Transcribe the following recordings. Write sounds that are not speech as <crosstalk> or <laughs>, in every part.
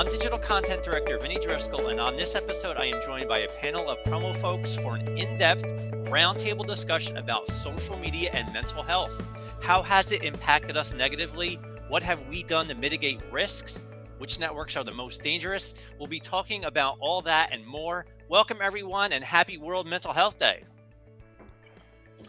I'm Digital Content Director Vinny Driscoll, and on this episode, I am joined by a panel of promo folks for an in depth roundtable discussion about social media and mental health. How has it impacted us negatively? What have we done to mitigate risks? Which networks are the most dangerous? We'll be talking about all that and more. Welcome, everyone, and happy World Mental Health Day.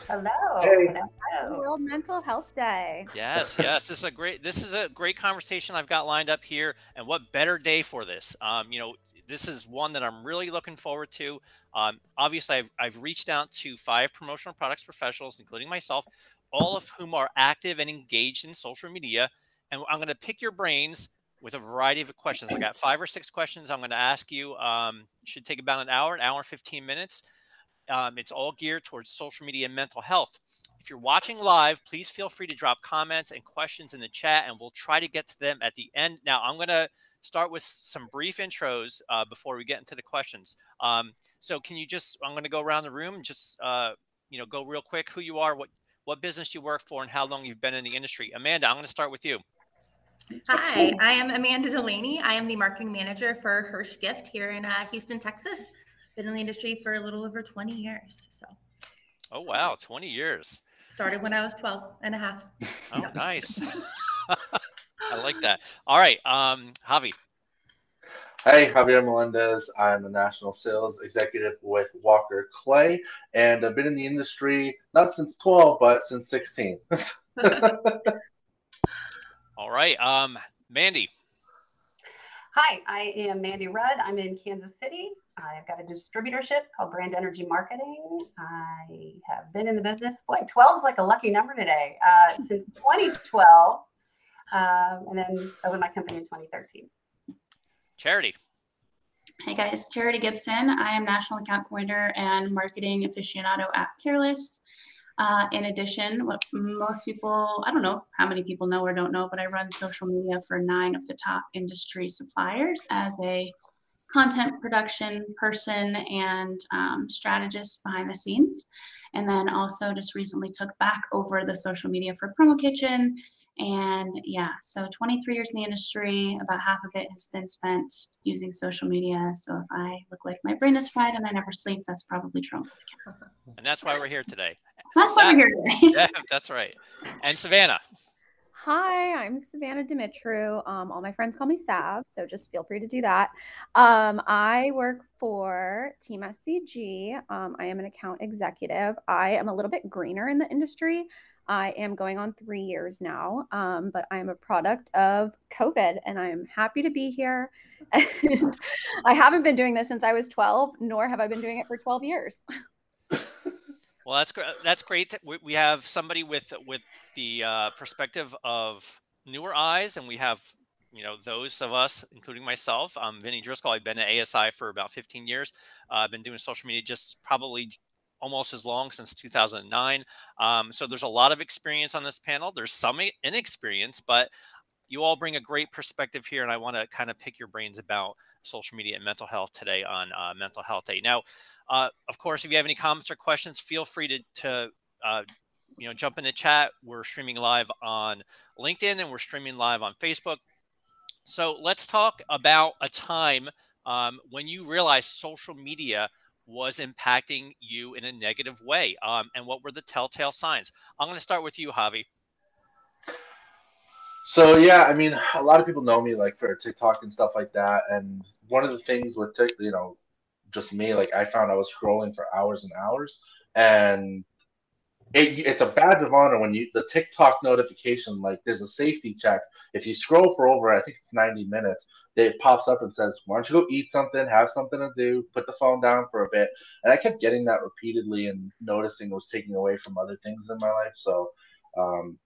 Hello. Hey. Hello. World Mental Health Day. Yes, yes, this is a great this is a great conversation I've got lined up here, and what better day for this? Um, you know, this is one that I'm really looking forward to. Um, obviously, I've, I've reached out to five promotional products professionals, including myself, all of whom are active and engaged in social media, and I'm going to pick your brains with a variety of questions. I got five or six questions I'm going to ask you. Um, should take about an hour, an hour and 15 minutes. Um, it's all geared towards social media and mental health. If you're watching live, please feel free to drop comments and questions in the chat, and we'll try to get to them at the end. Now, I'm going to start with some brief intros uh, before we get into the questions. Um, so, can you just? I'm going to go around the room, just uh, you know, go real quick. Who you are, what what business you work for, and how long you've been in the industry. Amanda, I'm going to start with you. Hi, I am Amanda Delaney. I am the marketing manager for Hirsch Gift here in uh, Houston, Texas. Been in the industry for a little over 20 years. So Oh wow, 20 years. started when I was 12 and a half. Oh, No, nice. <laughs> I like that. All right, um, Javi. Hey, Javier Melendez. I'm a national sales executive with Walker Clay, and I've been in the industry not since 12, but since 16. <laughs> All right, um, Mandy. Hi, I am Mandy Rudd. I'm in Kansas City. I've got a distributorship called Brand Energy Marketing. I have been in the business. Boy, 12 is like a lucky number today. Uh, <laughs> since 2012, um, and then opened my company in 2013. Charity. Hey guys, Charity Gibson. I am National Account Coordinator and Marketing Aficionado at Peerless. Uh, in addition, what most people, I don't know how many people know or don't know, but I run social media for nine of the top industry suppliers as a content production person and um, strategist behind the scenes. And then also just recently took back over the social media for Promo Kitchen. And yeah, so 23 years in the industry, about half of it has been spent using social media. So if I look like my brain is fried and I never sleep, that's probably true. And that's why we're here today. That's why we're here today. <laughs> Yeah, that's right. And Savannah. Hi, I'm Savannah Dimitru. Um, all my friends call me Sav, so just feel free to do that. Um, I work for Team SCG. Um, I am an account executive. I am a little bit greener in the industry. I am going on three years now, um, but I am a product of COVID and I'm happy to be here. <laughs> And I haven't been doing this since I was 12, nor have I been doing it for 12 years. <laughs> Well, that's great. That's great. We we have somebody with with the uh, perspective of newer eyes, and we have you know those of us, including myself. I'm Vinny Driscoll. I've been at ASI for about 15 years. Uh, I've been doing social media just probably almost as long since 2009. Um, so there's a lot of experience on this panel. There's some inexperience, but you all bring a great perspective here, and I want to kind of pick your brains about social media and mental health today on uh, Mental Health Day. Now, uh, of course, if you have any comments or questions, feel free to, to uh, you know, jump in the chat. We're streaming live on LinkedIn and we're streaming live on Facebook. So let's talk about a time um, when you realized social media was impacting you in a negative way, um, and what were the telltale signs? I'm going to start with you, Javi. So yeah, I mean, a lot of people know me like for TikTok and stuff like that. And one of the things with you know, just me, like I found I was scrolling for hours and hours, and it, it's a badge of honor when you the TikTok notification, like there's a safety check. If you scroll for over, I think it's 90 minutes, it pops up and says, "Why don't you go eat something, have something to do, put the phone down for a bit." And I kept getting that repeatedly and noticing it was taking away from other things in my life. So. Um,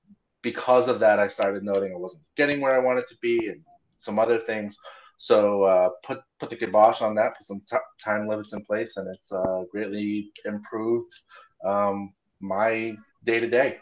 because of that, I started noting I wasn't getting where I wanted to be and some other things. So uh, put put the kibosh on that, put some t- time limits in place, and it's uh, greatly improved um, my day to day.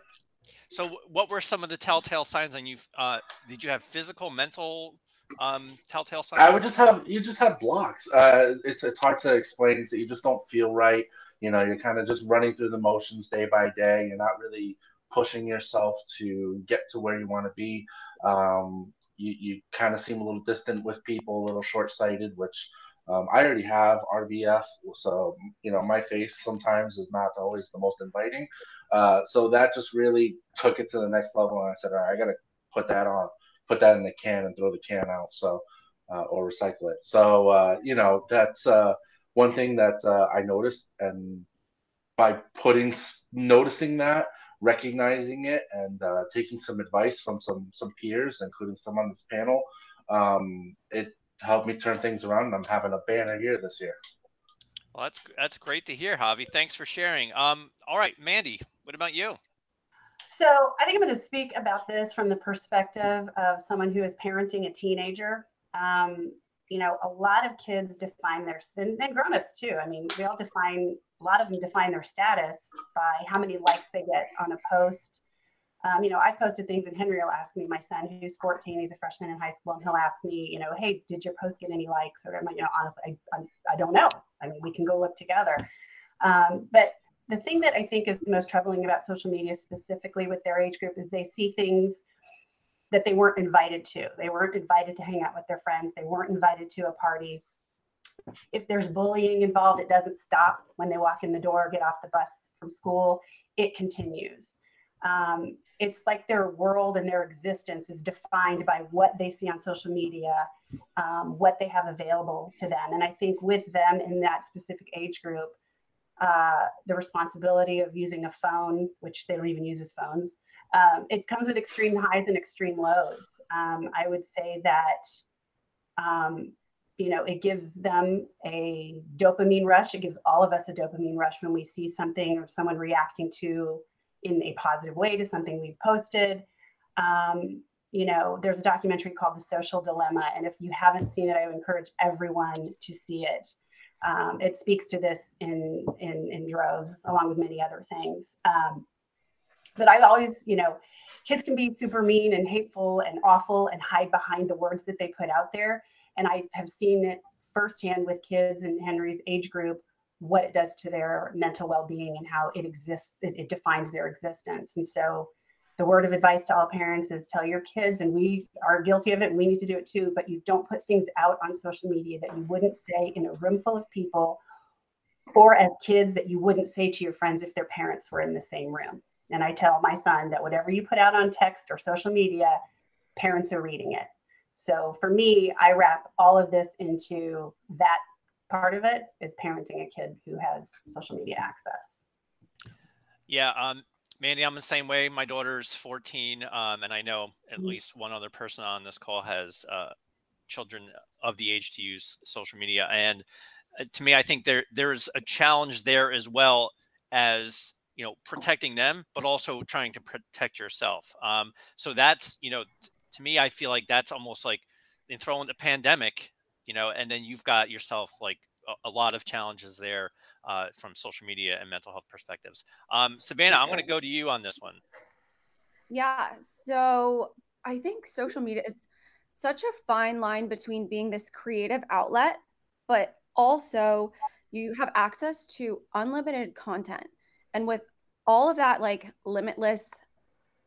So, what were some of the telltale signs? And you, uh, did you have physical, mental um, telltale signs? I would just have you just have blocks. Uh, it's it's hard to explain. So you just don't feel right. You know, you're kind of just running through the motions day by day. You're not really pushing yourself to get to where you want to be. Um, you, you kind of seem a little distant with people, a little short sighted, which um, I already have RBF, so you know my face sometimes is not always the most inviting. Uh, so that just really took it to the next level, and I said, all right, I got to put that on, put that in the can, and throw the can out. So uh, or recycle it. So uh, you know that's uh, one thing that uh, I noticed, and by putting noticing that, recognizing it, and uh, taking some advice from some some peers, including some on this panel, um, it helped me turn things around. I'm having a banner year this year. Well, that's that's great to hear, Javi. Thanks for sharing. Um, all right, Mandy, what about you? So I think I'm going to speak about this from the perspective of someone who is parenting a teenager. Um, you know, a lot of kids define their and, and grown-ups too. I mean, we all define a lot of them define their status by how many likes they get on a post. Um, you know, I posted things, and Henry will ask me, my son, who's 14, he's a freshman in high school, and he'll ask me, you know, hey, did your post get any likes? Or, you know, honestly, I, I, I don't know. I mean, we can go look together. Um, but the thing that I think is most troubling about social media, specifically with their age group, is they see things that they weren't invited to. They weren't invited to hang out with their friends. They weren't invited to a party. If there's bullying involved, it doesn't stop when they walk in the door, get off the bus from school. It continues. Um, it's like their world and their existence is defined by what they see on social media, um, what they have available to them. And I think with them in that specific age group, uh, the responsibility of using a phone, which they don't even use as phones, um, it comes with extreme highs and extreme lows. Um, I would say that, um, you know, it gives them a dopamine rush. It gives all of us a dopamine rush when we see something or someone reacting to in a positive way to something we've posted. Um, you know, there's a documentary called The Social Dilemma, and if you haven't seen it, I would encourage everyone to see it. Um, it speaks to this in, in in droves, along with many other things. Um, but I always, you know, kids can be super mean and hateful and awful and hide behind the words that they put out there. And I have seen it firsthand with kids in Henry's age group what it does to their mental well-being and how it exists it, it, defines their existence and so the word of advice to all parents is tell your kids and we are guilty of it and we need to do it too but you don't put things out on social media that you wouldn't say in a room full of people or as kids that you wouldn't say to your friends if their parents were in the same room and I tell my son that whatever you put out on text or social media, parents are reading it. So for me, I wrap all of this into that part of it is parenting a kid who has social media access. Yeah, um, Mandy, I'm the same way. My daughter's 14, um, and I know at mm-hmm. least one other person on this call has uh, children of the age to use social media. And uh, to me, I think there there's a challenge there as well as you know protecting them but also trying to protect yourself um, so that's you know to me i feel like that's almost like in throwing the pandemic you know and then you've got yourself like a, a lot of challenges there uh, from social media and mental health perspectives. Um, savannah i'm going to go to you on this one. Yeah so i think social media is such a fine line between being this creative outlet but also you have access to unlimited content. And with all of that like limitless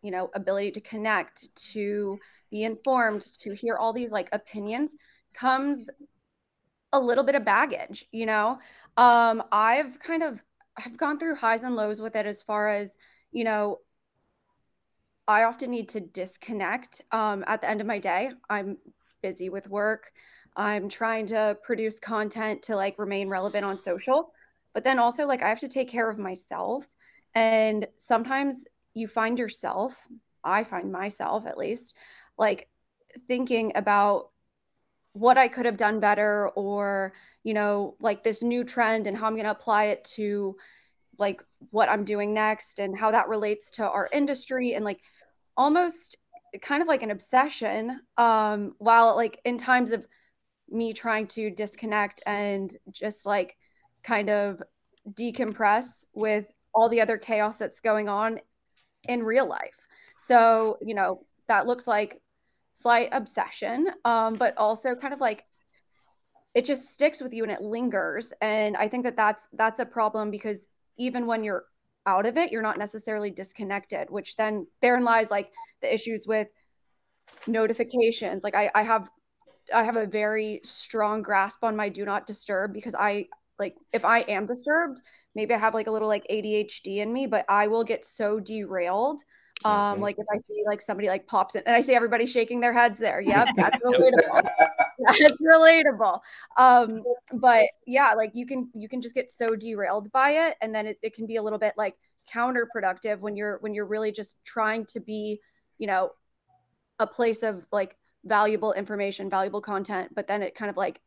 you know ability to connect to be informed to hear all these like opinions comes a little bit of baggage you know? Um i've kind of i've gone through highs and lows with it as far as you know i often need to disconnect um at the end of my day. I'm busy with work. I'm trying to produce content to like remain relevant on social. But then also like I have to take care of myself. And sometimes you find yourself, I find myself at least, like thinking about what I could have done better or, you know, like this new trend and how I'm going to apply it to like what I'm doing next and how that relates to our industry and like almost kind of like an obsession um while like in times of me trying to disconnect and just like kind of decompress with all the other chaos that's going on in real life. So, you know, that looks like slight obsession, um, but also kind of like it just sticks with you and it lingers. And I think that that's that's a problem because even when you're out of it, you're not necessarily disconnected, which then therein lies like the issues with notifications. Like I, I have I have a very strong grasp on my do not disturb because I like if I am disturbed, maybe I have like a little like ADHD in me, but I will get so derailed. Um, mm-hmm. like if I see like somebody like pops in and I see everybody shaking their heads there. Yep, <laughs> that's relatable. that's relatable. Um, but yeah, like you can you can just get so derailed by it, and then it, it can be a little bit like counterproductive when you're when you're really just trying to be, you know, a place of like valuable information, valuable content, but then it kind of like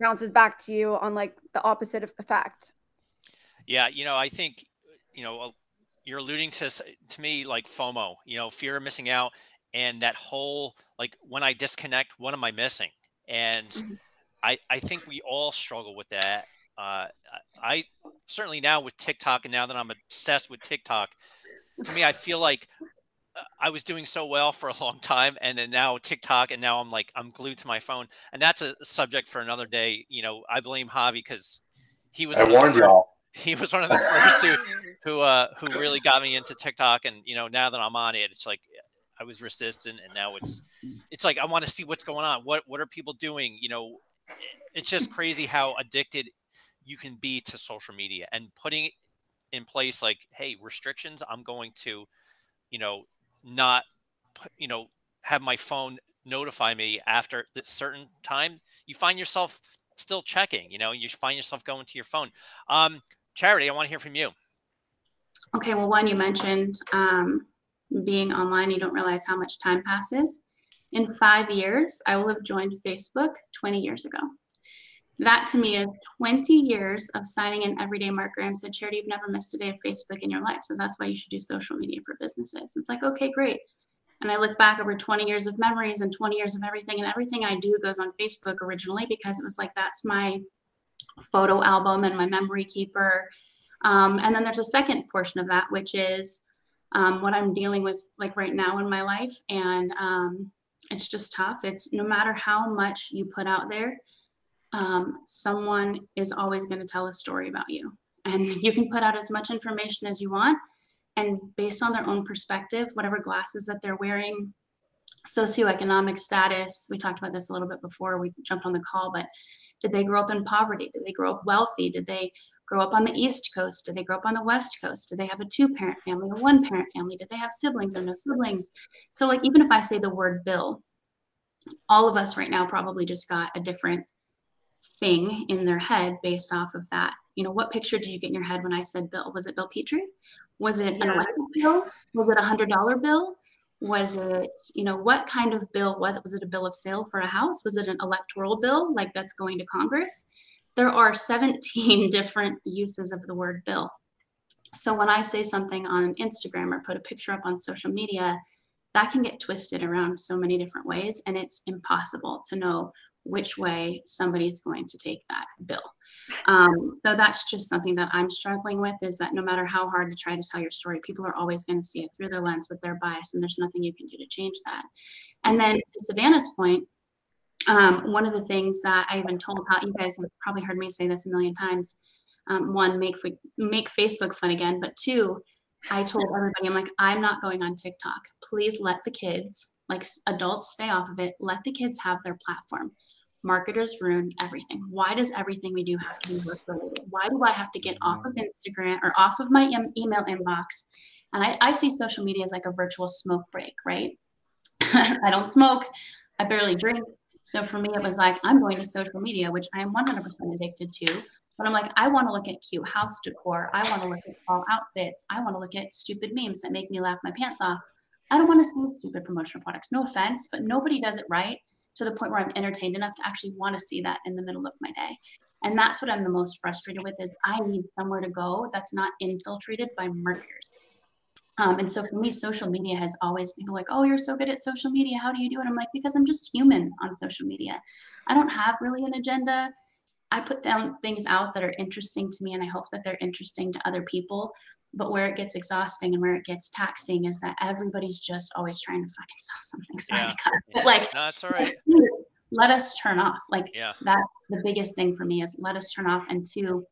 bounces back to you on like the opposite effect. Yeah, you know, I think you know you're alluding to to me like FOMO, you know, fear of missing out, and that whole like when I disconnect, what am I missing? And mm-hmm. I I think we all struggle with that. Uh, I certainly now with TikTok, and now that I'm obsessed with TikTok, to me, I feel like I was doing so well for a long time, and then now TikTok, and now I'm like I'm glued to my phone, and that's a subject for another day. You know, I blame Javi because he was. I warned y'all. He was one of the first who <laughs> who uh, who really got me into TikTok, and you know now that I'm on it, it's like I was resistant, and now it's it's like I want to see what's going on. What what are people doing? You know, it's just crazy how addicted you can be to social media and putting in place like, hey, restrictions. I'm going to, you know, not you know have my phone notify me after a certain time you find yourself still checking you know you find yourself going to your phone um charity i want to hear from you okay well one you mentioned um, being online you don't realize how much time passes in five years i will have joined facebook 20 years ago that to me is 20 years of signing an everyday marker and said, Charity, you've never missed a day of Facebook in your life. So that's why you should do social media for businesses. It's like, okay, great. And I look back over 20 years of memories and 20 years of everything, and everything I do goes on Facebook originally because it was like that's my photo album and my memory keeper. Um, and then there's a second portion of that, which is um, what I'm dealing with like right now in my life. And um, it's just tough. It's no matter how much you put out there, um, someone is always going to tell a story about you. And <laughs> you can put out as much information as you want. And based on their own perspective, whatever glasses that they're wearing, socioeconomic status, we talked about this a little bit before we jumped on the call, but did they grow up in poverty? Did they grow up wealthy? Did they grow up on the East Coast? Did they grow up on the West Coast? Did they have a two parent family or one parent family? Did they have siblings or no siblings? So, like, even if I say the word bill, all of us right now probably just got a different thing in their head based off of that. You know, what picture did you get in your head when I said bill? Was it Bill Petrie? Was it yeah. an electric bill? Was it a hundred dollar bill? Was it, you know, what kind of bill was it? Was it a bill of sale for a house? Was it an electoral bill like that's going to Congress? There are 17 <laughs> different uses of the word bill. So when I say something on Instagram or put a picture up on social media, that can get twisted around so many different ways and it's impossible to know which way somebody is going to take that bill. Um, so that's just something that I'm struggling with is that no matter how hard to try to tell your story, people are always going to see it through their lens with their bias, and there's nothing you can do to change that. And then to Savannah's point, um, one of the things that I even told about, you guys have probably heard me say this a million times. Um, one, make make Facebook fun again, but two, I told everybody, I'm like, I'm not going on TikTok. Please let the kids like adults stay off of it. Let the kids have their platform. Marketers ruin everything. Why does everything we do have to be work related? Why do I have to get off of Instagram or off of my email inbox? And I, I see social media as like a virtual smoke break, right? <laughs> I don't smoke. I barely drink. So for me, it was like, I'm going to social media, which I am 100% addicted to. But I'm like, I want to look at cute house decor. I want to look at fall outfits. I want to look at stupid memes that make me laugh my pants off. I don't want to see stupid promotional products. No offense, but nobody does it right to the point where I'm entertained enough to actually want to see that in the middle of my day. And that's what I'm the most frustrated with is I need somewhere to go that's not infiltrated by marketers. Um, and so for me, social media has always been like, oh, you're so good at social media. How do you do it? I'm like, because I'm just human on social media. I don't have really an agenda. I put down things out that are interesting to me and I hope that they're interesting to other people. But where it gets exhausting and where it gets taxing is that everybody's just always trying to fucking sell <laughs> something. Sorry yeah. But like, no, that's all right. <laughs> Let us turn off. Like, yeah. that's the biggest thing for me is let us turn off. And two,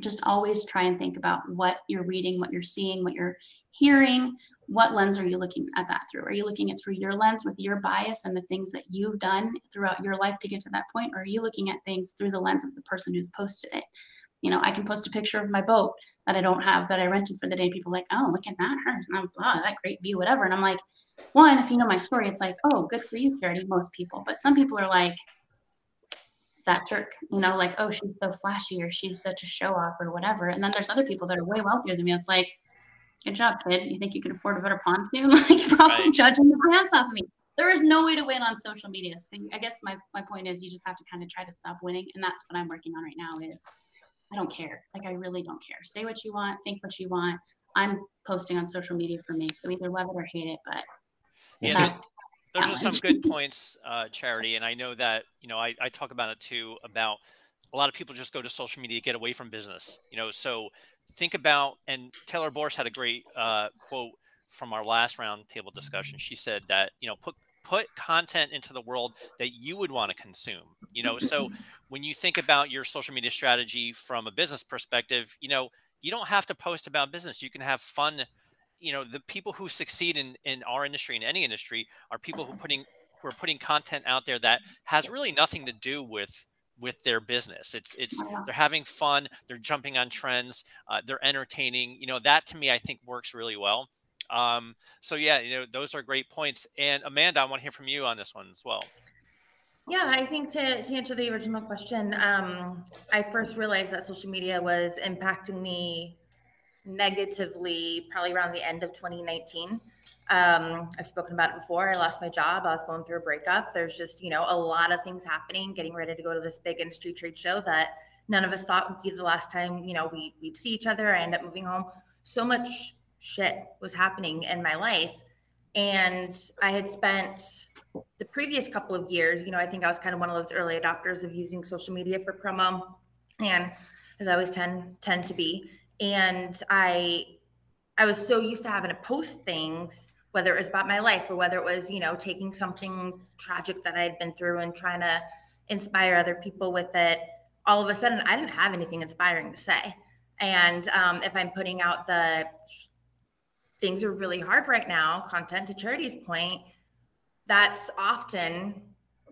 just always try and think about what you're reading, what you're seeing, what you're hearing. What lens are you looking at that through? Are you looking at through your lens with your bias and the things that you've done throughout your life to get to that point? Or are you looking at things through the lens of the person who's posted it? You know, I can post a picture of my boat that I don't have that I rented for the day. People like, oh, look at that, hers, and I'm blah, that great view, whatever. And I'm like, one, if you know my story, it's like, oh, good for you, Charity. Most people, but some people are like, that jerk, you know, like, oh, she's so flashy or she's such a show off or whatever. And then there's other people that are way wealthier than me. It's like, good job, kid. You think you can afford a better pontoon? <laughs> like, you're probably right. judging the pants off of me. There is no way to win on social media. So I guess my, my point is you just have to kind of try to stop winning. And that's what I'm working on right now is I don't care. Like, I really don't care. Say what you want, think what you want. I'm posting on social media for me. So either love it or hate it. But yeah, that's, those are some good points, uh, Charity. And I know that, you know, I, I talk about it too about a lot of people just go to social media to get away from business, you know, so think about, and Taylor Borst had a great uh, quote from our last roundtable discussion. She said that, you know, put, put content into the world that you would want to consume, you know, so when you think about your social media strategy from a business perspective, you know, you don't have to post about business. You can have fun you know the people who succeed in in our industry in any industry are people who putting who are putting content out there that has really nothing to do with with their business. It's it's they're having fun they're jumping on trends uh, they're entertaining you know that to me i think works really well. Um, so yeah you know those are great points. And amanda i want to hear from you on this one as well. Yeah, I think to, to answer the original question, um, I first realized that social media was impacting me negatively probably around the end of 2019. Um, I've spoken about it before. I lost my job. I was going through a breakup. There's just, you know, a lot of things happening, getting ready to go to this big industry trade show that none of us thought would be the last time, you know, we, we'd see each other. I end up moving home. So much shit was happening in my life. And I had spent the previous couple of years, you know, I think I was kind of one of those early adopters of using social media for promo. And as I always tend tend to be, and i i was so used to having to post things whether it was about my life or whether it was you know taking something tragic that i had been through and trying to inspire other people with it all of a sudden i didn't have anything inspiring to say. And um, if i'm putting out the things are really hard right now content to charity's point that's often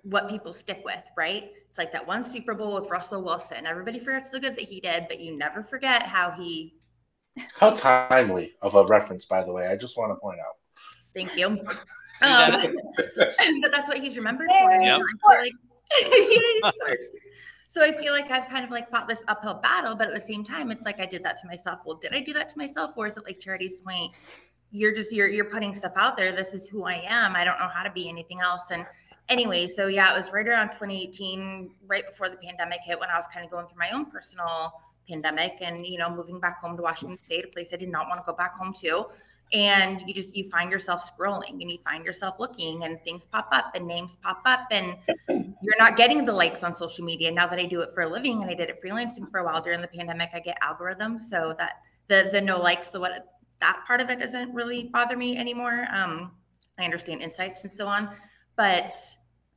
what people stick with right it's like that one Super Bowl with Russell Wilson. Everybody forgets the good that he did, but you never forget how he. How timely of a reference, by the way. I just want to point out. Thank you. <laughs> um, <laughs> but that's what he's remembered for. Yep. Like, <laughs> so I feel like I've kind of like fought this uphill battle, but at the same time, it's like I did that to myself. Well, did I do that to myself, or is it like Charity's point? You're just you're you're putting stuff out there. This is who I am. I don't know how to be anything else, and anyway, so yeah, it was right around 2018, right before the pandemic hit, when I was kind of going through my own personal pandemic and you know moving back home to Washington State, a place I did not want to go back home to. And you just you find yourself scrolling and you find yourself looking and things pop up and names pop up and <clears throat> you're not getting the likes on social media. Now that I do it for a living and I did it freelancing for a while during the pandemic, I get algorithms so that the the no likes, the what that part of it doesn't really bother me anymore. Um, I understand insights and so on, but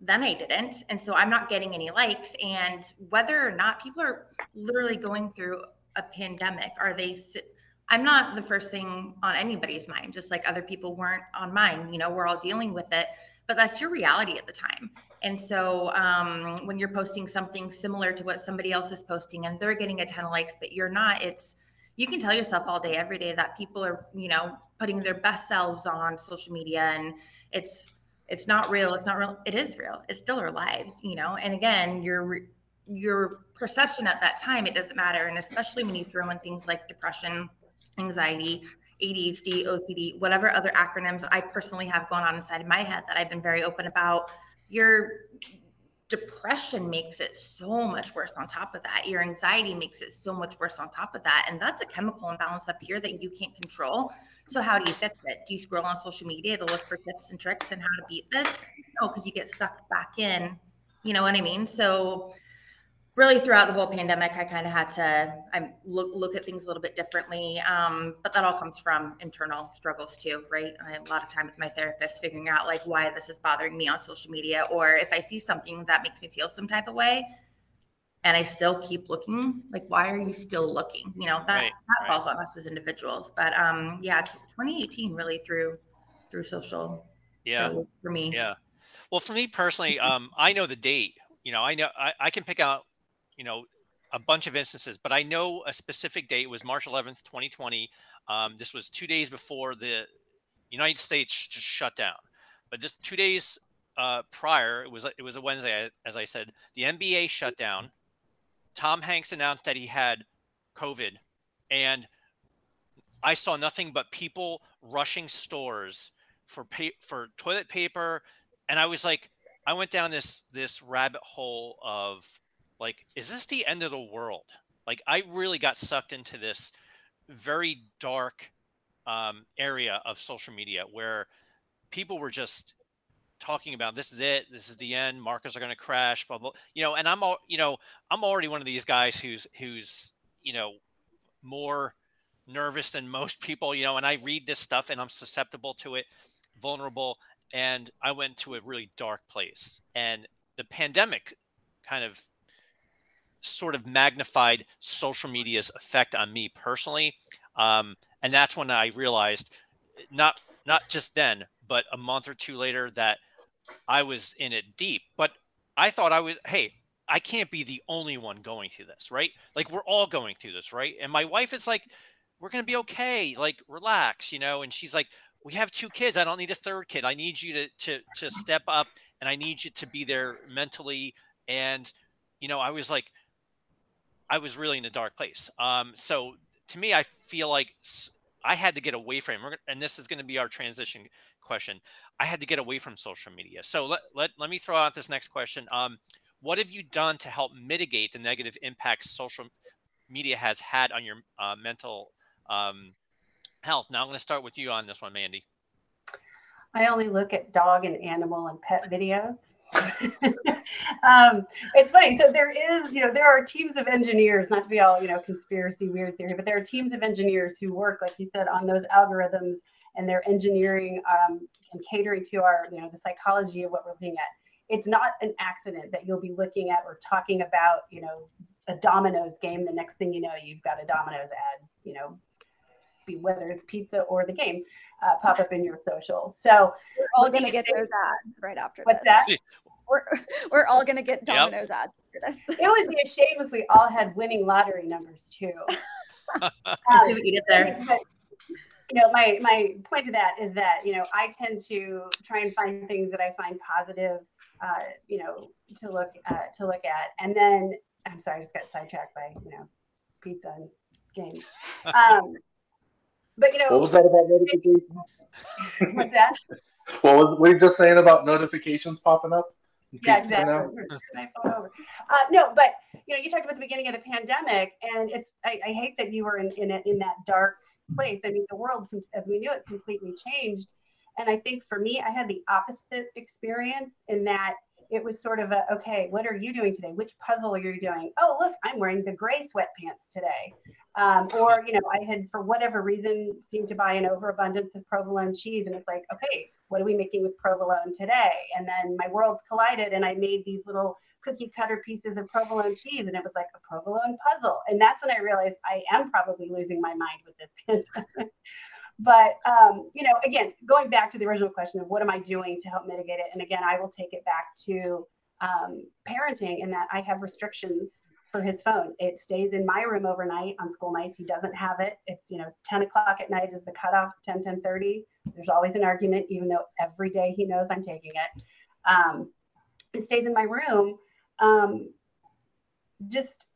then I didn't. And so I'm not getting any likes. And whether or not people are literally going through a pandemic, are they? I'm not the first thing on anybody's mind, just like other people weren't on mine. You know, we're all dealing with it, but that's your reality at the time. And so um, when you're posting something similar to what somebody else is posting and they're getting a ton of likes, but you're not, it's, you can tell yourself all day, every day that people are, you know, putting their best selves on social media and it's, it's not real it's not real it is real it's still our lives you know? And again your your perception at that time it doesn't matter and especially when you throw in things like depression anxiety adhd ocd whatever other acronyms i personally have going on inside of my head that i've been very open about your depression makes it so much worse on top of that. Your anxiety makes it so much worse on top of that. And that's a chemical imbalance up here that you can't control. So, how do you fix it? Do you scroll on social media to look for tips and tricks and how to beat this? No, because you get sucked back in. You know what I mean? So, really throughout the whole pandemic, I kind of had to I look look at things a little bit differently. Um, but that all comes from internal struggles too, right? I a lot of time with my therapist figuring out like why this is bothering me on social media, or if I see something that makes me feel some type of way, and I still keep looking. Like, why are you still looking? You know, that, Right, that right. falls on us as individuals. But um, yeah, 2018 really through through social Yeah. for, for me. Yeah. Well, for me personally, um, I know the date. You know, I know I, I can pick out, you know, a bunch of instances, but I know a specific date. Was March 11th, 2020. Um, this was two days before the United States just shut down. But just two days uh, prior, it was it was a Wednesday, as I said. The NBA shut down. Tom Hanks announced that he had COVID, and I saw nothing but people rushing stores for pa- for toilet paper, and I was like, I went down this this rabbit hole of like, is this the end of the world? Like, I really got sucked into this very dark um, area of social media where people were just talking about this is it. This is the end. Markets are going to crash blah blah you know and i'm all you know i'm already one of these guys who's who's you know more nervous than most <laughs> people you know and i read this stuff and i'm susceptible to it vulnerable and i went to a really dark place. And the pandemic kind of sort of magnified social media's effect on me personally um, and that's when i realized not not just then but a month or two later that i was in it deep but i thought i was hey i can't be the only one going through this right? Like we're all going through this right? And my wife is like we're to be okay like relax you know and she's like we have two kids i don't need a third kid i need you to to to step up and i need you to be there mentally and you know i was like i was really in a dark place. Um so to me i feel like I had to get away from and this is going to be our transition question. I had to get away from social media. So let, let, let me throw out this next question. Um what have you done to help mitigate the negative impacts social media has had on your uh, mental um, health? Now i'm going to start with you on this one mandy. I only look at dog and animal and pet videos. <laughs> um, it's funny. So there is, you know, there are teams of engineers, not to be all, you know, conspiracy weird theory, but there are teams of engineers who work, like you said, on those algorithms and they're engineering um, and catering to our, you know, the psychology of what we're looking at. It's not an accident that you'll be looking at or talking about, you know, a Domino's game. The next thing you know, you've got a Domino's ad, you know, be whether it's pizza or the game, uh, pop up in your social. So We're all gonna get those ads right after what's this. that? We're we're all gonna get Yep. Domino's ads after this. It would be a shame if we all had winning lottery numbers too. <laughs> Um, see what you did there. but, you know, my my point to that is that you know I tend to try and find things that I find positive, uh, you know, to look uh, to look at, and then I'm sorry, I just got sidetracked by you know pizza and games. <laughs> Um, but you know, What was that about notifications? <laughs> what's that? What was were you just saying about notifications popping up? Yeah, exactly. now? <laughs> Turn my phone over. Uh, no, but you know, you talked about the beginning of the pandemic, and it's I, I hate that you were in in, a, in that dark place. I mean, the world, as we knew it, completely changed. And I think for me, I had the opposite experience in that it was sort of a okay, what are you doing today? Which puzzle are you doing? Oh, look, I'm wearing the gray sweatpants today. Um, or you know, I had for whatever reason seemed to buy an overabundance of provolone cheese, and it's like, okay, what are we making with provolone today? And then my worlds collided, and I made these little cookie cutter pieces of provolone cheese, and it was like a provolone puzzle. And that's when I realized I am probably losing my mind with this <laughs> pandemic. But um, you know, again, going back to the original question of what am I doing to help mitigate it, and again, I will take it back to um, parenting in that I have restrictions for his phone. It stays in my room overnight on school nights. He doesn't have it. It's, you know, 10 o'clock at night is the cutoff, 10, 10 30. There's always an argument, even though every day he knows I'm taking it. Um, it stays in my room. Um, just,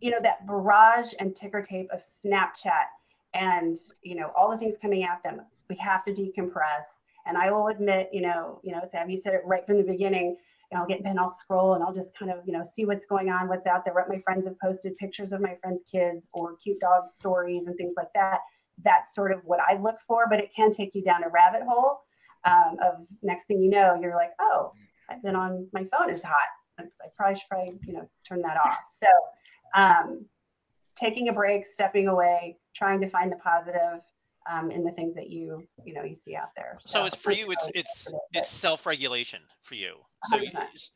you know, that barrage and ticker tape of Snapchat and, you know, all the things coming at them. We have to decompress. And I will admit, you know, you know, Sav, you said it right from the beginning and I'll get then I'll scroll and I'll just kind of you know see what's going on, what's out there. What my friends have posted, pictures of my friends' kids or cute dog stories and things like that. That's sort of what I look for, but it can take you down a rabbit hole um, of next thing you know, you're like, oh, I've been on my phone is hot. I, I probably should probably you know turn that off. So um, taking a break, stepping away, trying to find the positive, um, in the things that you you know you see out there. So, it's for you. It's it's it's self regulation for you. So you,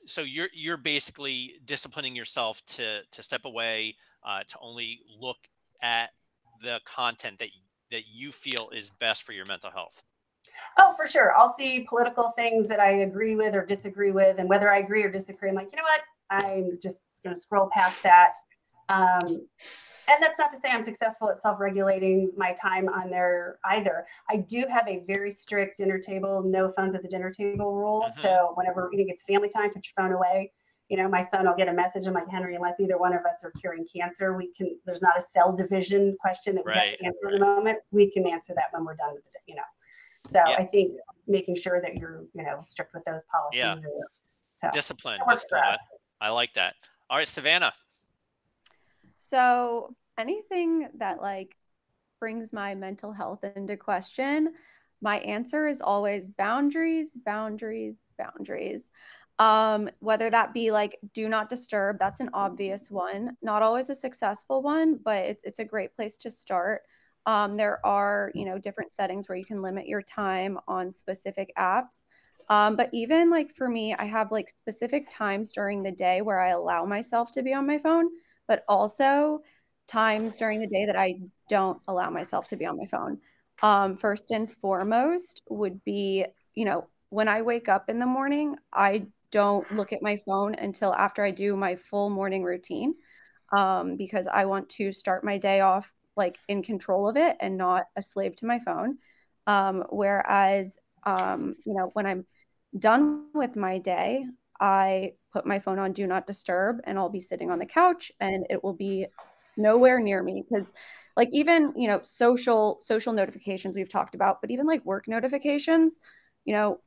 so you're you're basically disciplining yourself to to step away, uh, to only look at the content that that you feel is best for your mental health. Oh, for sure. I'll see political things that I agree with or disagree with, and whether I agree or disagree, I'm like, you know what? I'm just going to scroll past that. Um, and that's not to say I'm successful at self-regulating my time on there either. I do have a very strict dinner table, no phones at the dinner table rule. Mm-hmm. So whenever eating, it's family time, put your phone away. You know, my son will get a message. I'm like, Henry, unless either one of us are curing cancer, we can. There's not a cell division question that we right, have to answer right. in the moment. We can answer that when we're done with it. You know, so yeah. I think making sure that you're, you know, strict with those policies. Yeah. And, so discipline. discipline. I, I like that. All right, Savannah. So anything that like brings my mental health into question, my answer is always boundaries, boundaries, boundaries. Um, whether that be like do not disturb, that's an obvious one. Not always a successful one, but it's it's a great place to start. Um, there are you know different settings where you can limit your time on specific apps. Um, but even like for me, I have like specific times during the day where I allow myself to be on my phone but also times during the day that I don't allow myself to be on my phone. Um, first and foremost would be, you know, when I wake up in the morning, I don't look at my phone until after I do my full morning routine um, because I want to start my day off like in control of it and not a slave to my phone. Um, whereas, um, you know, when I'm done with my day, I put my phone on do not disturb and I'll be sitting on the couch and it will be nowhere near me because like even you know social social notifications we've talked about but even like work notifications you know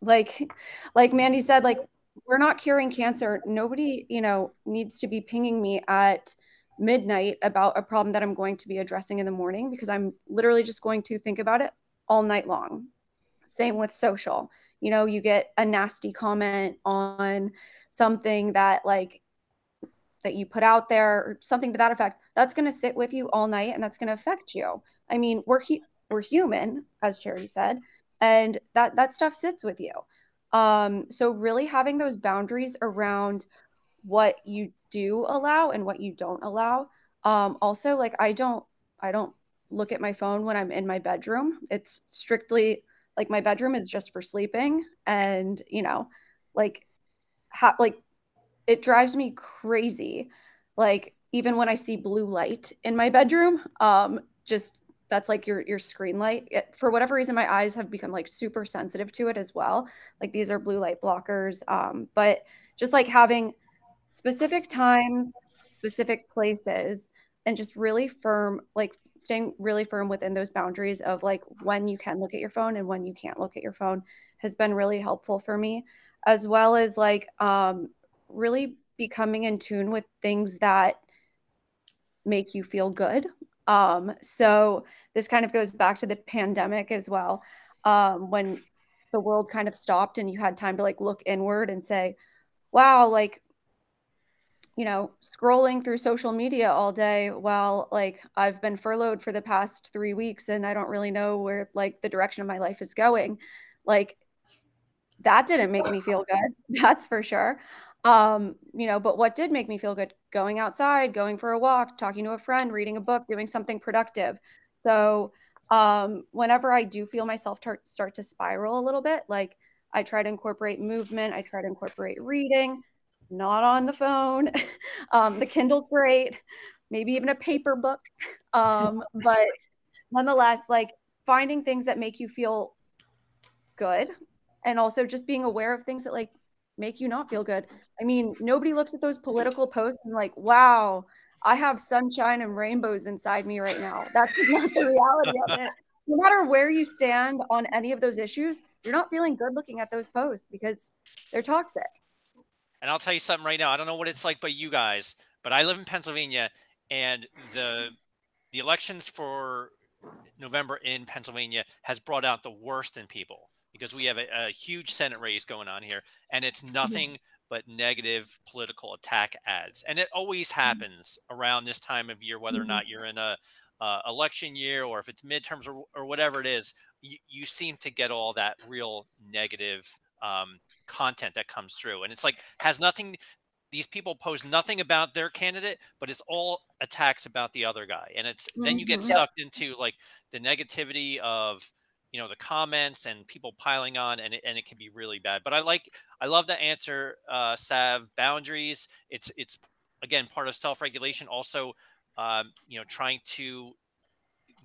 like <laughs> like mandy said like we're not curing cancer. Nobody you know needs to be pinging me at midnight about a problem that i'm going to be addressing in the morning because i'm literally just going to think about it all night long. Same with social you know you get a nasty comment on something that like that you put out there or something to that effect that's going to sit with you all night and that's going to affect you. I mean we're hu- we're human as charity said and that that stuff sits with you. Um so really having those boundaries around what you do allow and what you don't allow. Um also like i don't i don't look at my phone when i'm in my bedroom. It's strictly like my bedroom is just for sleeping and you know like ha- like it drives me crazy. Like even when i see blue light in my bedroom um just that's like your your screen light. It, for whatever reason my eyes have become like super sensitive to it as well. Like these are blue light blockers um but just like having specific times specific places and just really firm like staying really firm within those boundaries of like when you can look at your phone and when you can't look at your phone has been really helpful for me as well as like um, really becoming in tune with things that make you feel good. Um, so this kind of goes back to the pandemic as well. Um, when the world kind of stopped and you had time to like look inward and say wow like you know, scrolling through social media all day while like I've been furloughed for the past three weeks and I don't really know where like the direction of my life is going. Like that didn't make me feel good. <laughs> That's for sure. Um, you know, but what did make me feel good? Going outside, going for a walk, talking to a friend, reading a book, doing something productive. So um, whenever I do feel myself tar- start to spiral a little bit, like I try to incorporate movement, I try to incorporate reading not on the phone. <laughs> um, the Kindle's great, maybe even a paper book. <laughs> Um, but nonetheless, like finding things that make you feel good and also just being aware of things that like make you not feel good. I mean, nobody looks at those political posts and like, wow, I have sunshine and rainbows inside me right now. That's <laughs> not the reality of it. No matter where you stand on any of those issues, you're not feeling good looking at those posts because they're toxic. And I'll tell you something right now. I don't know what it's like by you guys, but I live in Pennsylvania, and the the elections for November in Pennsylvania has brought out the worst in people because we have a, a huge Senate race going on here, and it's mm-hmm. nothing but negative political attack ads, and it always mm-hmm. happens around this time of year, whether or mm-hmm. not you're in a uh, election year or if it's midterms or, or whatever it is, you, you seem to get all that real negative um, content that comes through. And it's like, has nothing, these people post nothing about their candidate, but it's all attacks about the other guy. And it's, mm-hmm. then you get mm-hmm. sucked into like the negativity of, you know the comments and people piling on and it, and it can be really bad but i like i love the answer uh sav boundaries it's it's again part of self-regulation also um, you know trying to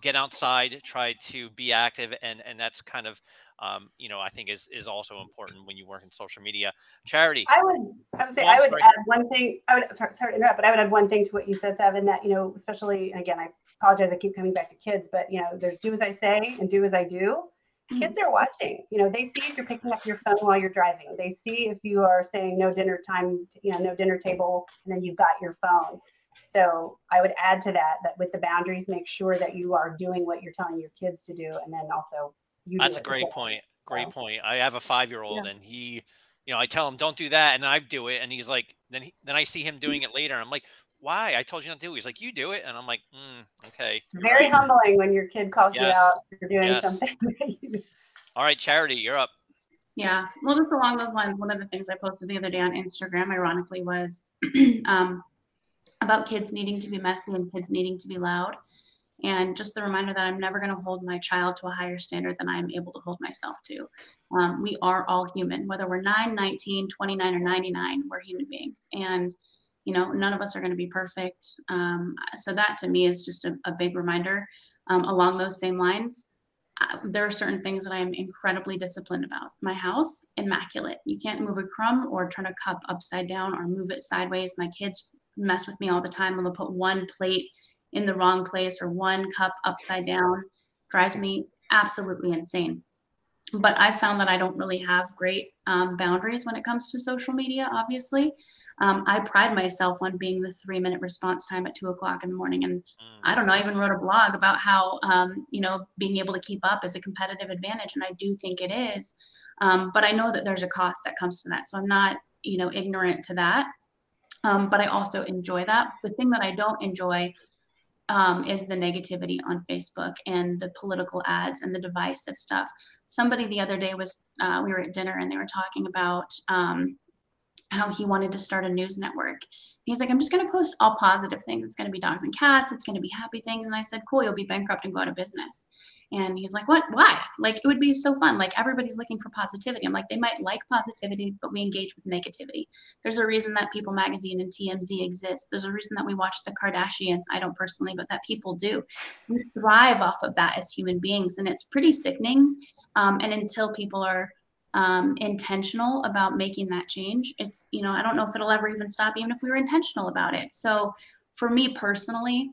get outside try to be active and and that's kind of um, you know i think is is also important when you work in social media charity i would i would say i would sorry. add one thing i would sorry, sorry to interrupt but i would add one thing to what you said Seven that you know especially again i apologize i keep coming back to kids but you know there's do as i say and do as i do mm-hmm. kids are watching you know they see if you're picking up your phone while you're driving they see if you are saying no dinner time you know no dinner table and then you've got your phone so I would add to that that with the boundaries, make sure that you are doing what you're telling your kids to do, and then also you. That's a great point. Great so. point. I have a five year old, yeah. and he, you know, I tell him don't do that, and I do it, and he's like, then he, then I see him doing it later. I'm like, why? I told you not to do. It. He's like, you do it, and I'm like, mm, okay. It's very right. humbling when your kid calls yes. you out for doing yes. something. <laughs> All right, Charity, you're up. Yeah. Well, just along those lines, one of the things I posted the other day on Instagram, ironically, was <clears throat> um, about kids needing to be messy and kids needing to be loud. And just the reminder that I'm never going to hold my child to a higher standard than I'm able to hold myself to. Um, we are all human, whether we're 9, 19, 29, or 99, we're human beings. And, you know, none of us are going to be perfect. Um, so that to me is just a, a big reminder. Um, along those same lines, uh, there are certain things that I am incredibly disciplined about. My house, immaculate. You can't move a crumb or turn a cup upside down or move it sideways. My kids mess with me all the time. They'll put one plate in the wrong place or one cup upside down. Drives me absolutely insane. But I found that I don't really have great um, boundaries when it comes to social media, obviously. Um, I pride myself on being the three minute response time at two o'clock in the morning. And I don't know, I even wrote a blog about how, um, you know, being able to keep up is a competitive advantage. And I do think it is. Um, but I know that there's a cost that comes to that. So I'm not, you know, ignorant to that. Um, but I also enjoy that. The thing that I don't enjoy um, is the negativity on Facebook and the political ads and the divisive stuff. Somebody the other day was, uh, we were at dinner and they were talking about um, how he wanted to start a news network. He's like, I'm just going to post all positive things. It's going to be dogs and cats. It's going to be happy things. And I said, cool, you'll be bankrupt and go out of business. And he's like, what? Why? Like, it would be so fun. Like, everybody's looking for positivity. I'm like, they might like positivity, but we engage with negativity. There's a reason that People Magazine and TMZ exist. There's a reason that we watch the Kardashians. I don't personally, but that people do. We thrive off of that as human beings. And it's pretty sickening. Um, and until people are um, intentional about making that change, it's, you know, I don't know if it'll ever even stop, even if we were intentional about it. So for me personally,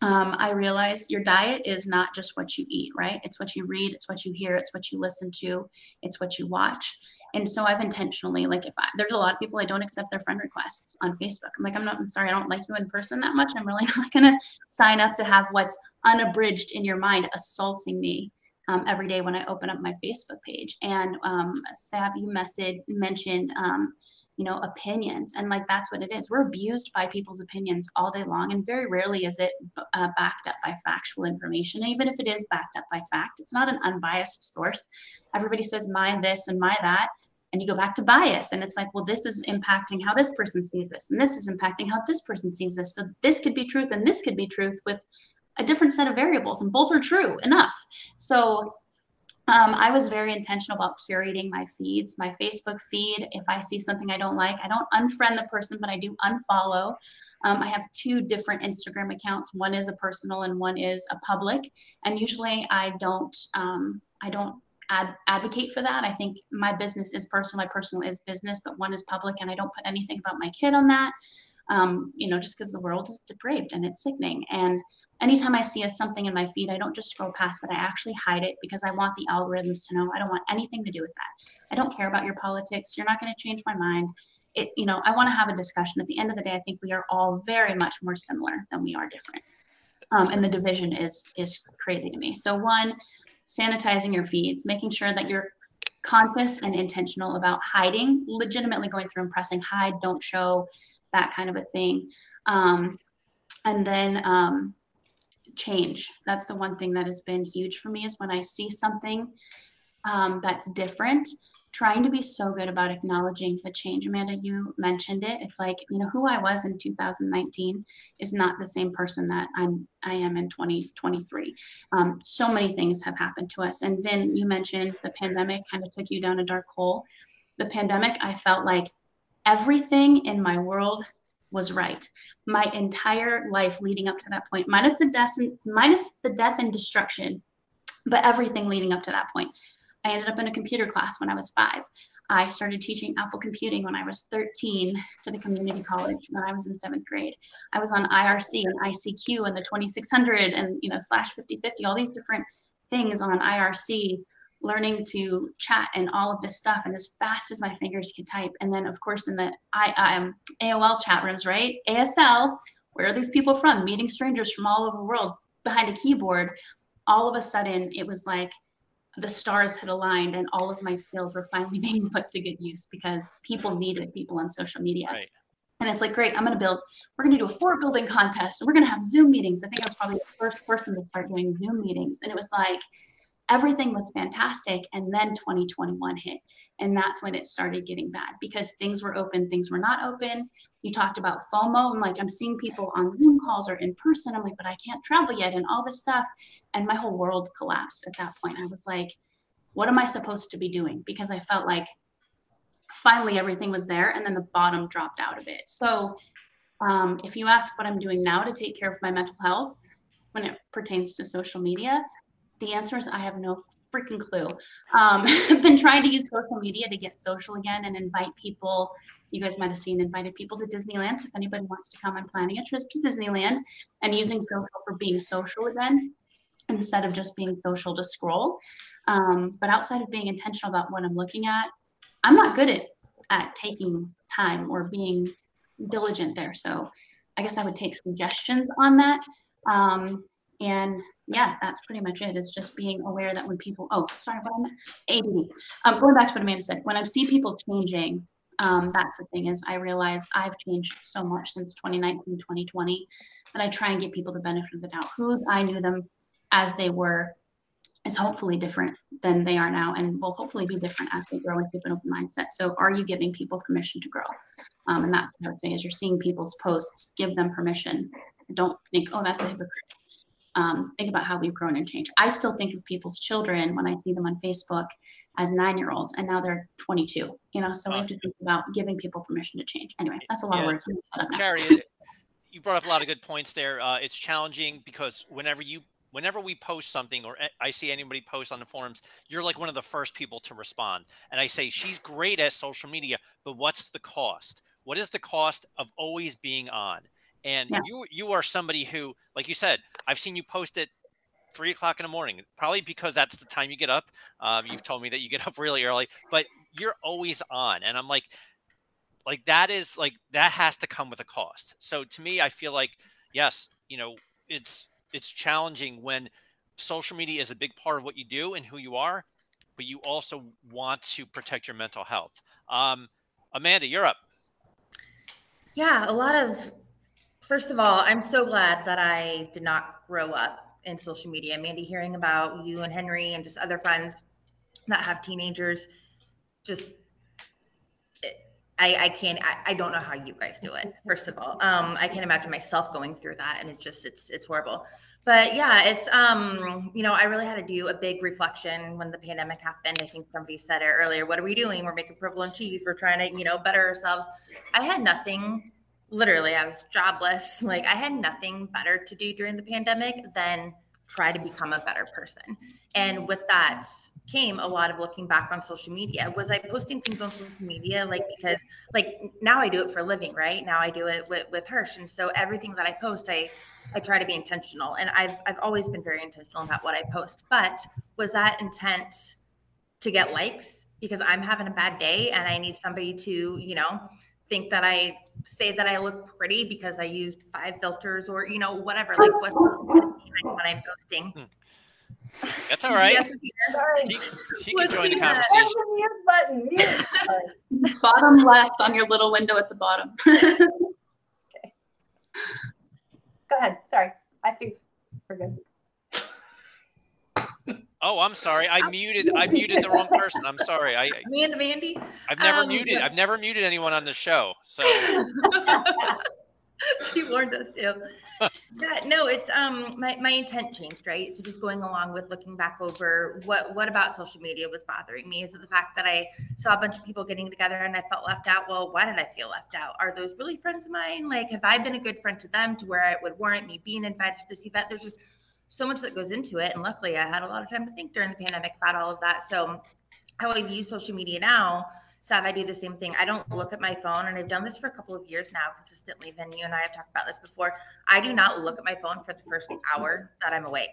um, I realize your diet is not just what you eat, right? It's what you read, it's what you hear, it's what you listen to, it's what you watch. And so I've intentionally, like, if I, there's a lot of people I don't accept their friend requests on Facebook. I'm like, I'm not, I'm sorry, I don't like you in person that much. I'm really <laughs> not going to sign up to have what's unabridged in your mind assaulting me um, every day when I open up my Facebook page. And um, Sav, you message mentioned, um, you know, opinions, and like that's what it is. We're abused by people's opinions all day long, and very rarely is it uh, backed up by factual information. And even if it is backed up by fact, it's not an unbiased source. Everybody says my this and my that. And you go back to bias, and it's like, well, this is impacting how this person sees this, and this is impacting how this person sees this. So this could be truth, and this could be truth with a different set of variables and both are true enough so um, I was very intentional about curating my feeds, my Facebook feed. If I see something I don't like, I don't unfriend the person, but I do unfollow. Um, I have two different Instagram accounts. One is a personal and one is a public. And usually I don't, um, I don't ad- advocate for that. I think my business is personal, my personal is business, but one is public, and I don't put anything about my kid on that um, you know, just because the world is depraved and it's sickening. And anytime I see a, something in my feed, I don't just scroll past it. I actually hide it because I want the algorithms to know. I don't want anything to do with that. I don't care about your politics. You're not going to change my mind. It, you know, I want to have a discussion. At the end of the day, I think we are all very much more similar than we are different. Um, and the division is is crazy to me. So one, sanitizing your feeds, making sure that you're conscious and intentional about hiding, legitimately going through and pressing hide, don't show, that kind of a thing. Um, and then um, change. That's the one thing that has been huge for me is when I see something um, that's different, trying to be so good about acknowledging the change. Amanda, you mentioned it. It's like, you know, who I was in 2019 is not the same person that I'm I am in 2023. Um, so many things have happened to us. And Vin, you mentioned the pandemic kind of took you down a dark hole. The pandemic, I felt like everything in my world was right. My entire life leading up to that point, minus the death, minus the death and destruction, but everything leading up to that point. I ended up in a computer class when I was five. I started teaching Apple computing when I was 13 to the community college when I was in seventh grade. I was on IRC and ICQ and the 2600 and you know slash 5050, all these different things on IRC learning to chat and all of this stuff and as fast as my fingers could type. And then of course in the I, um, aol chat rooms right? Asl where are these people from? Meeting strangers from all over the world behind a keyboard. All of a sudden it was like the stars had aligned and all of my skills were finally <laughs> being put to good use because people needed people on social media. Right. and it's like great i'm going to build we're going to do a fort building contest and we're going to have zoom meetings. I think i was probably the first person to start doing zoom meetings. And it was like everything was fantastic and then 2021 hit and that's when it started getting bad because things were open things were not open. You talked about fomo i'm like i'm seeing people on zoom calls or in person. I'm like but i can't travel yet and all this stuff and my whole world collapsed at that point. I was like what am i supposed to be doing? Because i felt like finally everything was there and then the bottom dropped out of it. So um, if you ask what i'm doing now to take care of my mental health when it pertains to social media the answer is I have no freaking clue. Um, <laughs> I've been trying to use social media to get social again and invite people. You guys might have seen invited people to Disneyland. So if anybody wants to come, I'm planning a trip to Disneyland and using social for being social again instead of just being social to scroll. Um, but outside of being intentional about what I'm looking at, I'm not good at at taking time or being diligent there. So I guess I would take suggestions on that. Um, and yeah, that's pretty much it. It's just being aware that when people, oh, sorry, what I meant, ADD. Um, going back to what Amanda said, when I see people changing, um, that's the thing is I realize I've changed so much since 2019, 2020 that I try and give people the benefit of the doubt. Who I knew them as they were is hopefully different than they are now and will hopefully be different as they grow and keep an open mindset. So are you giving people permission to grow? Um, and that's what I would say is you're seeing people's posts, give them permission. Don't think, oh, that's a hypocrite um, think about how we've grown and changed. I still think of people's children when I see them on Facebook as nine year olds, and now they're 22. You know, so we have to think about giving people permission to change. Anyway, that's a lot Yeah. of words. I'm gonna shut up now. Charity, <laughs> you brought up a lot of good points there. Uh, it's challenging because whenever you, whenever we post something or I see anybody post on the forums, you're like one of the first people to respond. And I say, she's great at social media, but what's the cost? What is the cost of always being on? And Yeah. you, you are somebody who, like you said, I've seen you post it three o'clock in the morning, probably because that's the time you get up. Um, you've told me that you get up <laughs> really early, but you're always on. And I'm like, like that is like that has to come with a cost. So to me, I feel like yes, you know, it's it's challenging when social media is a big part of what you do and who you are, but you also want to protect your mental health. Um, Amanda, you're up. Yeah, a lot of. First of all, I'm so glad that I did not grow up in social media. Mandy, hearing about you and Henry and just other friends that have teenagers, just I, I can't. I, I don't know how you guys do it. <laughs> First of all, um, I can't imagine myself going through that, and it just it's it's horrible. But yeah, it's um, you know, I really had to do a big reflection when the pandemic happened. I think somebody said it earlier. What are we doing? We're making provolone cheese. We're trying to, you know, better ourselves. I had nothing. Literally, I was jobless. <laughs> Like I had nothing better to do during the pandemic than try to become a better person. And with that came a lot of looking back on social media. Was I posting things on social media like because like now I do it for a living, right? Now I do it with, with Hirsch. And so everything that I post, I I try to be intentional. And I've I've always been very intentional about what I post. But was that intent to get likes because I'm having a bad day and I need somebody to, you know, think that I say that I look pretty because I used five filters or, you know, whatever. Like what's the <laughs> behind what I'm posting? Hmm. That's all right. Yes, is here. He, he can join the do that. There's conversation. the mute button. Mute. <laughs> Bottom left on your little window at the bottom. <laughs> okay. Go ahead. Sorry. I think We're good. Oh, I'm sorry. I muted. I muted the wrong person. I'm sorry. I Amanda Mandy. I've never Um, muted. I've never muted anyone on the show. So <laughs> she warned us too. yeah, no, it's um my, my intent changed, right? So just going along with looking back over what what about social media was bothering me is it the fact that I saw a bunch of people getting together and I felt left out. Well, why did I feel left out? Are those really friends of mine? Like, have I been a good friend to them to where it would warrant me being invited to this event? There's just so much that goes into it. And luckily I had a lot of time to think during the pandemic about all of that. So how I view social media now Sav, I do the same thing. I don't look at my phone, and I've done this for a couple of years now consistently. Then you and I have talked about this before. I do not look at my phone for the first hour that I'm awake.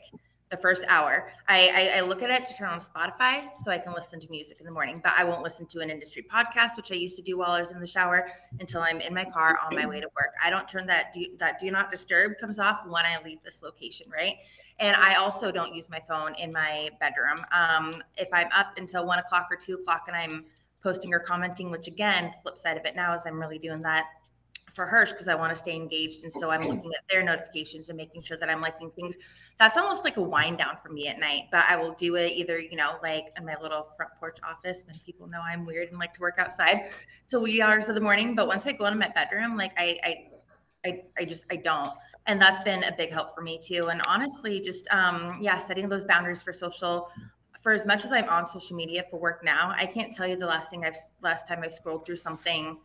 The first hour, I, I, I look at it to turn on Spotify so I can listen to music in the morning. But I won't listen to an industry podcast, which I used to do while I was in the shower, until I'm in my car on my way to work. I don't turn that do, that do not disturb comes off when I leave this location, right? And I also don't use my phone in my bedroom. Um, if I'm up until one o'clock or two o'clock and I'm posting or commenting, which again, flip side of it now is I'm really doing that for Hirsch because I want to stay engaged. And so I'm looking at their notifications and making sure that I'm liking things. That's almost like a wind down for me at night, but I will do it either, you know, like in my little front porch office when people know I'm weird and like to work outside till wee hours of the morning. But once I go into my bedroom, like I, I, I, I just, I don't. And that's been a big help for me too. And honestly, just, um, yeah, setting those boundaries for social for as much as I'm on social media for work now, I can't tell you the last thing I've last time I scrolled through something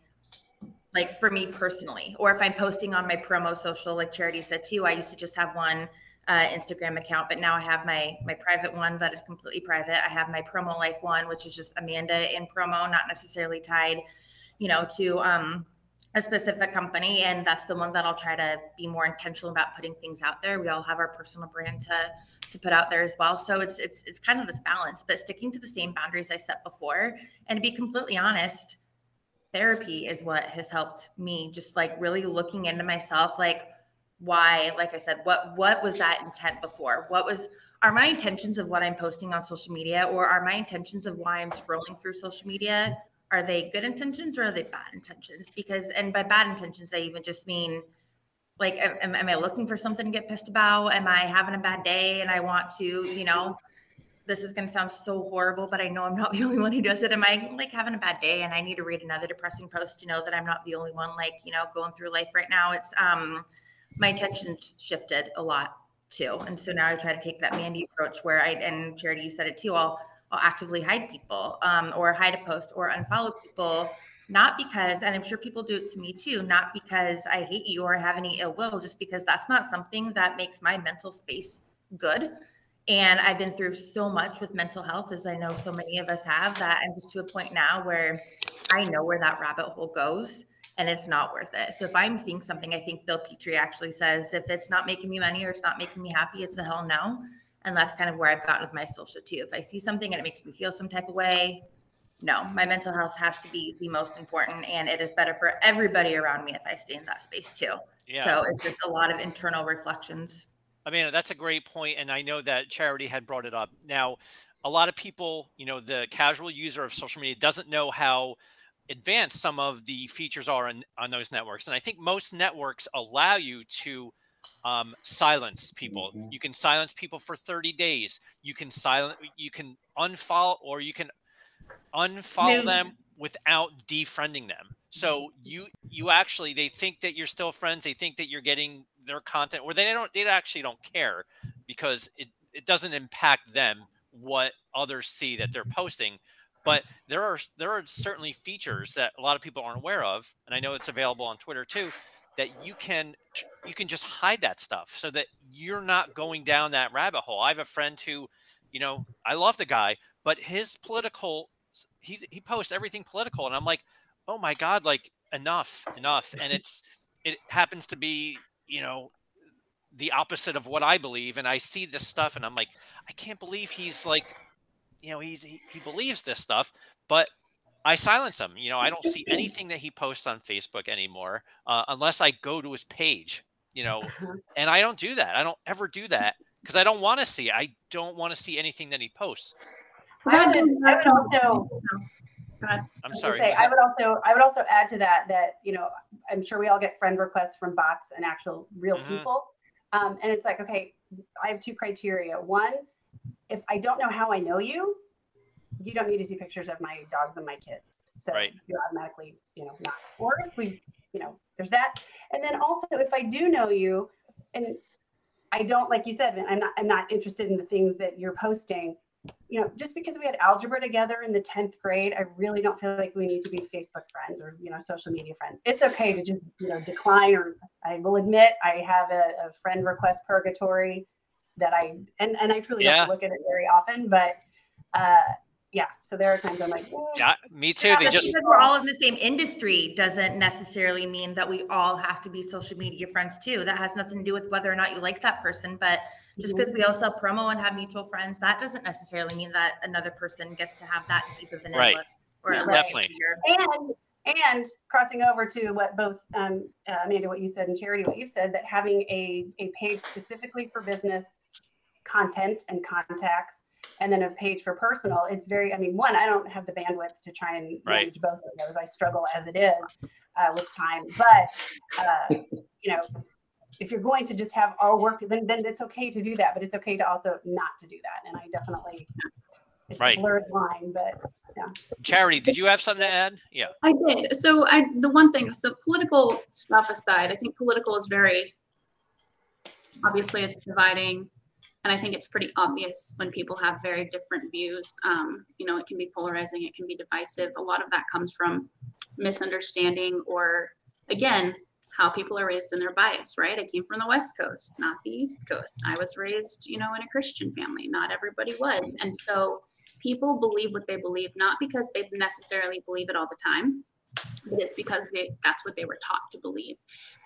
like for me personally, or if I'm posting on my promo social, like Charity said too. I used to just have one uh, Instagram account, but now I have my my private one that is completely private. I have my promo life one, which is just Amanda in promo, not necessarily tied, you know, to um, a specific company, and that's the one that I'll try to be more intentional about putting things out there. We all have our personal brand to to put out there as well. So it's it's it's kind of this balance, but sticking to the same boundaries I set before. And to be completely honest, therapy is what has helped me just like really looking into myself like why like I said what what was that intent before? What was are my intentions of what I'm posting on social media or are my intentions of why I'm scrolling through social media are they good intentions or are they bad intentions? Because and by bad intentions I even just mean like am, am i looking for something to get pissed about am i having a bad day and i want to you know this is going to sound so horrible but i know i'm not <laughs> the only one who does it. Am i like having a bad day and i need to read another depressing post to know that i'm not the only one like you know going through life right now? It's um my attention shifted a lot too. And so now i try to take that mandy approach where i and charity you said it too i'll i'll actively hide people um, or hide a post or unfollow people not because, and I'm sure people do it to me too, not because I hate you or have any ill will, just because that's not something that makes my mental space good. And I've been through so much with mental health, as I know so many of us have, that I'm just to a point now where I know where that rabbit hole goes and it's not worth it. So if I'm seeing something, I think Bill Petrie actually says, if it's not making me money or it's not making me happy, it's a hell no. And that's kind of where I've gotten with my social too. If I see something and it makes me feel some type of way, no, my mental health has to be the most important, and it is better for everybody around me if I stay in that space too. yeah. So it's just a lot of internal reflections. I mean, that's a great point, and I know that Charity had brought it up. Now, a lot of people, you know, the casual user of social media doesn't know how advanced some of the features are on, on those networks, and I think most networks allow you to um, silence people. Mhm. You can silence people for 30 days. You can silent. You can unfollow, or you can unfollow News. them without defriending them. So you you actually they think that you're still friends. They think that you're getting their content, or they don't. They actually don't care because it it doesn't impact them what others see that they're posting. But there are there are certainly features that a lot of people aren't aware of, and I know it's available on Twitter too. That you can you can just hide that stuff so that you're not going down that rabbit hole. I have a friend who, you know, I love the guy, but his political he he posts everything political, and I'm like, oh my god, like enough, enough. And it's it happens to be you know the opposite of what I believe, and I see this stuff, and I'm like, I can't believe he's like, you know, he's he, he believes this stuff, but I silence him. You know, I don't see anything that he posts on Facebook anymore uh, unless I go to his page. You know, <laughs> and I don't do that. I don't ever do that because I don't want to see. I don't want to see anything that he posts. I would, I would also Go ahead. I'm I sorry. say, I would also, I would also add to that, that, you know, I'm sure we all get friend requests from bots and actual real Mhm. people. Um, and it's like, okay, I have two criteria. One, if I don't know how I know you, you don't need to see pictures of my dogs and my kids. So Right. you're automatically, you know, not. Or if we, you know, there's that. And then also if I do know you and I don't, like you said, I'm not, I'm not interested in the things that you're posting. You know, just because we had algebra together in the 10th grade, I really don't feel like we need to be Facebook friends or, you know, social media friends. It's okay to just, you know, decline or I will admit I have a, a friend request purgatory that I, and, and I truly Yeah. don't look at it very often, but uh, yeah. So there are times I'm like, "Mm, Yeah, me too. Yeah, They just because we're all in the same industry doesn't necessarily mean that we all have to be social media friends too. That has nothing to do with whether or not you like that person. But just because we all sell promo and have mutual friends, that doesn't necessarily mean that another person gets to have that deep of an Right. or Yeah, a definitely. and and crossing over to what both um, uh, Amanda, what you said, and Charity, what you've said, that having a a page specifically for business content and contacts, and then a page for personal. It's very. I mean, one, I don't have the bandwidth to try and Right. manage both of those. I struggle as it is uh, with time, but uh, you know. If you're going to just have all work, then, then it's okay to do that, but it's okay to also not to do that. And I definitely, it's Right. a blurred line, but yeah. Charity, did you have something to add? Yeah. I did. So I the one thing, so political stuff aside, I think political is very obviously it's dividing. And I think it's pretty obvious when people have very different views. Um, you know, it can be polarizing, it can be divisive. A lot of that comes from misunderstanding or again, how people are raised in their bias, right? I came from the West Coast, not the East Coast. I was raised, you know, in a Christian family. Not everybody was. And so people believe what they believe, not because they necessarily believe it all the time, but it's because they that's what they were taught to believe.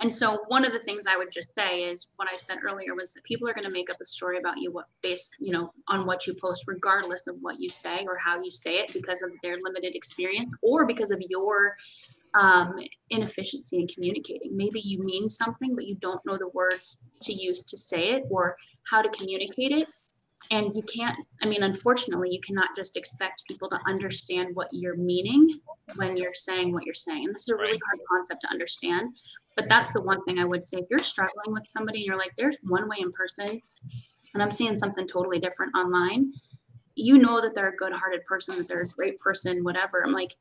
And so one of the things I would just say is what I said earlier was that people are going to make up a story about you what based, you know, on what you post, regardless of what you say or how you say it, because of their limited experience or because of your um, inefficiency in communicating. Maybe you mean something, but you don't know the words to use to say it or how to communicate it. And you can't, I mean, unfortunately, you cannot just expect people to understand what you're meaning when you're saying what you're saying. And this is a really hard concept to understand. But that's the one thing I would say. If you're struggling with somebody and you're like, there's one way in person, and I'm seeing something totally different online, you know that they're a good hearted person, that they're a great person, whatever. I'm like,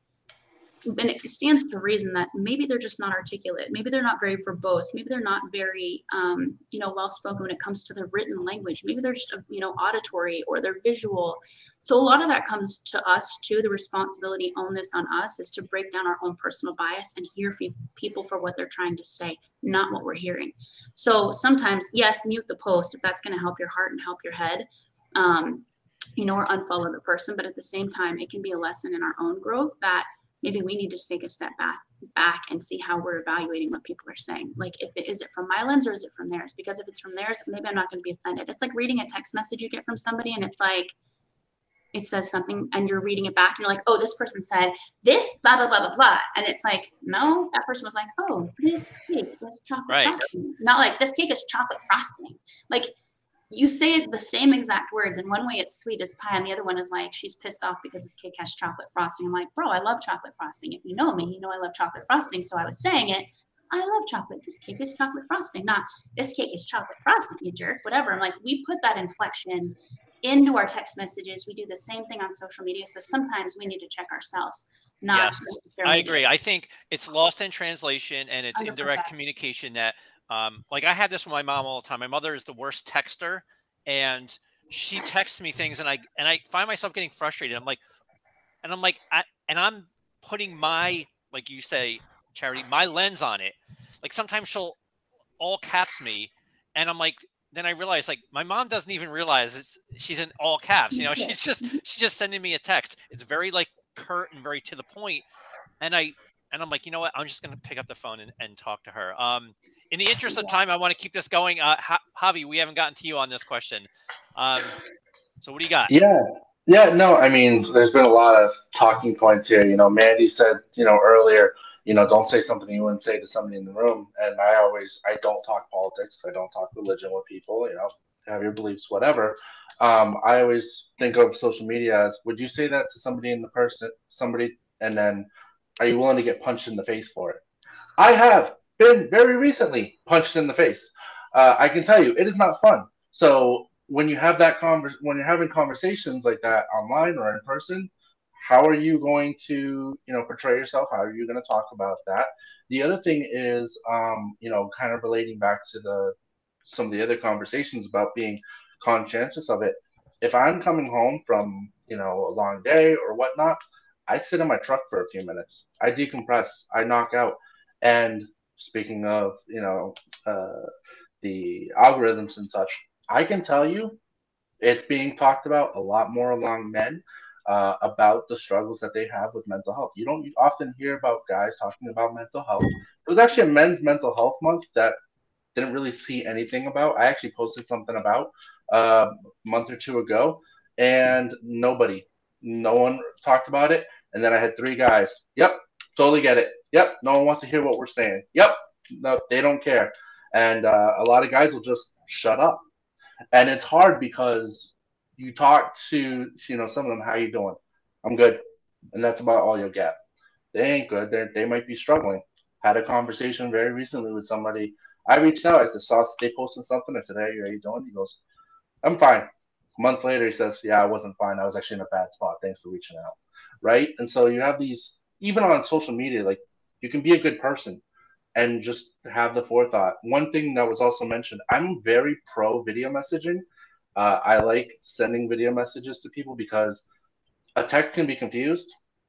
then it stands to reason that maybe they're just not articulate. Maybe they're not very verbose. Maybe they're not very, um, you know, well spoken when it comes to the written language. Maybe they're just, you know, auditory or they're visual. So a lot of that comes to us too. The responsibility on this on us is to break down our own personal bias and hear fe- people for what they're trying to say, not what we're hearing. So sometimes, yes, mute the post if that's going to help your heart and help your head. Um, you know, or unfollow the person, but at the same time, it can be a lesson in our own growth that maybe we need to take a step back back and see how we're evaluating what people are saying. Like if it is it from my lens or is it from theirs? Because if it's from theirs maybe i'm not going to be offended. It's like reading a text message you get from somebody and it's like it says something and you're reading it back and you're like oh this person said this blah blah blah blah blah. And it's like no that person was like oh this cake is chocolate Right. frosting. Not like this cake is chocolate frosting. Like you say the same exact words. And one way it's sweet as pie and the other one is like she's pissed off because this cake has chocolate frosting. I'm like bro i love chocolate frosting. If you know me you know i love chocolate frosting. So i was saying it. I love chocolate. This cake is chocolate frosting not this cake is chocolate frosting you jerk whatever. I'm like we put that inflection into our text messages. We do the same thing on social media. So sometimes we need to check ourselves not Yes, I agree. I think it's lost in translation and it's indirect 100%. communication that um like I had this with my mom all the time. My mother is the worst texter and she texts me things and I and I find myself getting frustrated. I'm like and I'm like I, and I'm putting my like you say charity my lens on it. Like sometimes she'll all caps me and I'm like then I realize like my mom doesn't even realize it's she's in all caps. You know, <laughs> she's just she's just sending me a text. It's very like curt and very to the. And I and I'm like, you know what? I'm just gonna pick up the phone and, and talk to her. Um, in the interest of time, I want to keep this going. Uh, Ha- Javi, we haven't gotten to you on this question. Um, so what do you got? Yeah. Yeah, no, I mean, there's been a lot of talking points here. You know, Mandy said, you know, earlier, you know, don't say something you wouldn't say to somebody in the room. And I always, I don't talk politics. I don't talk religion with people, you know, have your beliefs, whatever. Um, I always think of social media as, would you say that to somebody in the person, somebody, and then are you willing to get punched in the face for it? I have been very recently punched in the face. Uh, I can tell you, it is not fun. So when you have that convers when you're having conversations like that online or in person, how are you going to you know portray yourself? How are you going to talk about that? The other thing is, um, you know, kind of relating back to the some of the other conversations about being conscientious of it. If I'm coming home from you know a long day or whatnot, I sit in my truck for a few minutes. I decompress. I knock out. And speaking of you know uh, the algorithms and such, I can tell you it's being talked about a lot more among men uh, about the struggles that they have with mental health. You don't often hear about guys talking about mental health. It was actually a men's mental health month that didn't really see anything about. I actually posted something about uh, a month or two ago, and nobody, no one talked about it. And then I had three guys. Yep, totally get it. Yep, no one wants to hear what we're saying. Yep, no, they don't care. And uh, a lot of guys will just shut up and it's hard because you talk to you know some of them how you doing i'm good and that's about all you'll get they ain't good they they might be struggling had a conversation very recently with somebody i reached out i just saw they posting something i said hey how you doing he goes i'm fine a month later he says yeah i wasn't fine i was actually in a bad spot thanks for reaching out right and so you have these even on social media like you can be a good person and just have the forethought. One thing that was also mentioned, I'm very pro video messaging. Uh, I like sending video messages to people because a text can be confused.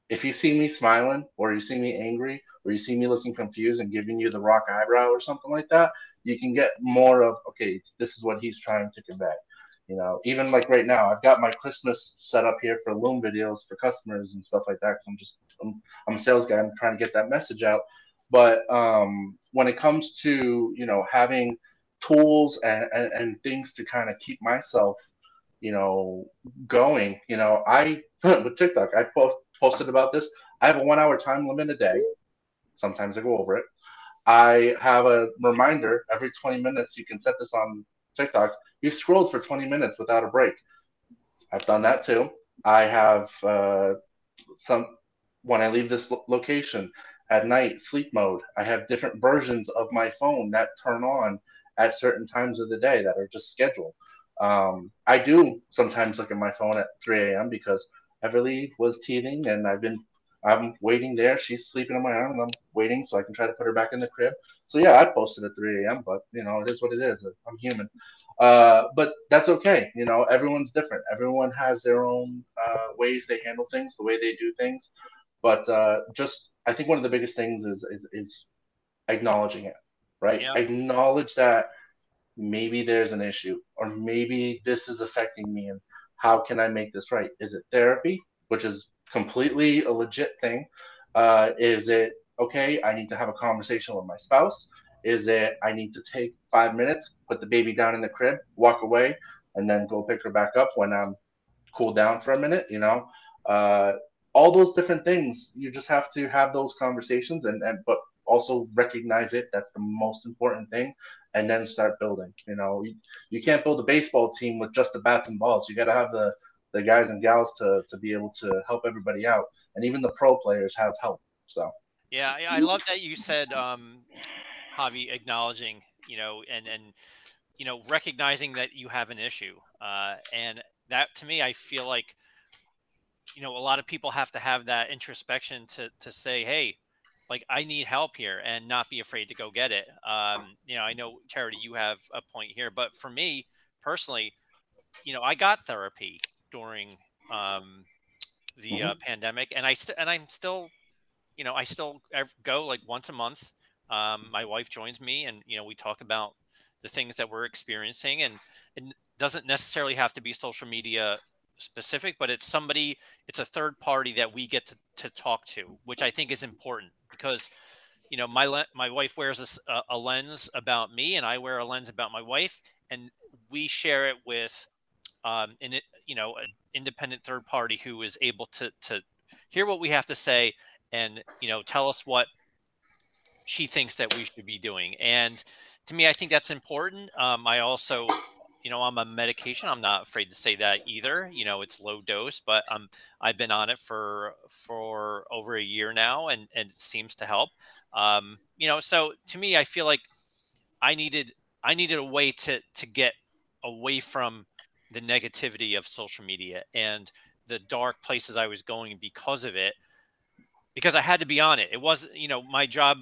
If you see me smiling, or you see me angry, or you see me looking confused and giving you the rock eyebrow or something like that, you can get more of okay, this is what he's trying to convey. You know, even like right now, I've got my Christmas set up here for Loom videos for customers and stuff like that. Cause I'm just I'm, I'm a sales guy. I'm trying to get that message out. But um, when it comes to you know having tools and, and, and things to kind of keep myself you know going, you know I <laughs> with TikTok I post, posted about this. I have a one hour time limit a day. Sometimes I go over it. I have a reminder every 20 minutes. You can set this on TikTok. You've scrolled for 20 minutes without a break. I've done that too. I have uh, some when I leave this lo- location, at night, sleep mode. I have different versions of my phone that turn on at certain times of the day that are just scheduled. Um, I do sometimes look at my phone at 3 a.m. because Everly was teething and I've been I'm waiting there. She's sleeping on my arm and I'm waiting so I can try to put her back in the crib. So yeah, I posted at 3 a.m. But you know, it is what it is. I'm human. Uh, but that's okay. You know, everyone's different. Everyone has their own uh, ways they handle things, the way they do things. But uh, just I think one of the biggest things is is, is acknowledging it, right? Yeah. Acknowledge that maybe there's an issue, or maybe this is affecting me, and how can I make this right? Is it therapy, which is completely a legit thing? Uh, is it okay? I need to have a conversation with my spouse. Is it I need to take five minutes, put the baby down in the crib, walk away, and then go pick her back up when I'm cooled down for a minute? You know, uh, all those different things you just have to have those conversations and, and but also recognize it that's the most important thing and then start building you know you, you can't build a baseball team with just the bats and balls you got to have the the guys and gals to to be able to help everybody out. And even the pro players have help so. Yeah i love that you said um javi acknowledging you know and and you know recognizing that you have an issue uh and that to me i feel like you know a lot of people have to have that introspection to to say hey like i need help here and not be afraid to go get it. Um you know i know charity you have a point here but for me personally you know i got therapy during um the mm-hmm. uh, pandemic and i st- and i'm still you know i still go like once a month um my wife joins me and you know we talk about the things that we're experiencing and it doesn't necessarily have to be social media specific, but it's somebody, it's a third party that we get to, to talk to, which I think is important because, you know, my my wife wears a, a lens about me, and I wear a lens about my wife, and we share it with, um, it, you know, an independent third party who is able to to hear what we have to say and you know tell us what she thinks that we should be doing. And to me, I think that's important. Um, I also you know, I'm on medication. I'm not afraid to say that either. You know, it's low dose, but I'm I've been on it for for over a year now, and and it seems to help. Um, you know, so to me, I feel like I needed I needed a way to to get away from the negativity of social media and the dark places I was going because of it because I had to be on it. It wasn't, you know, my job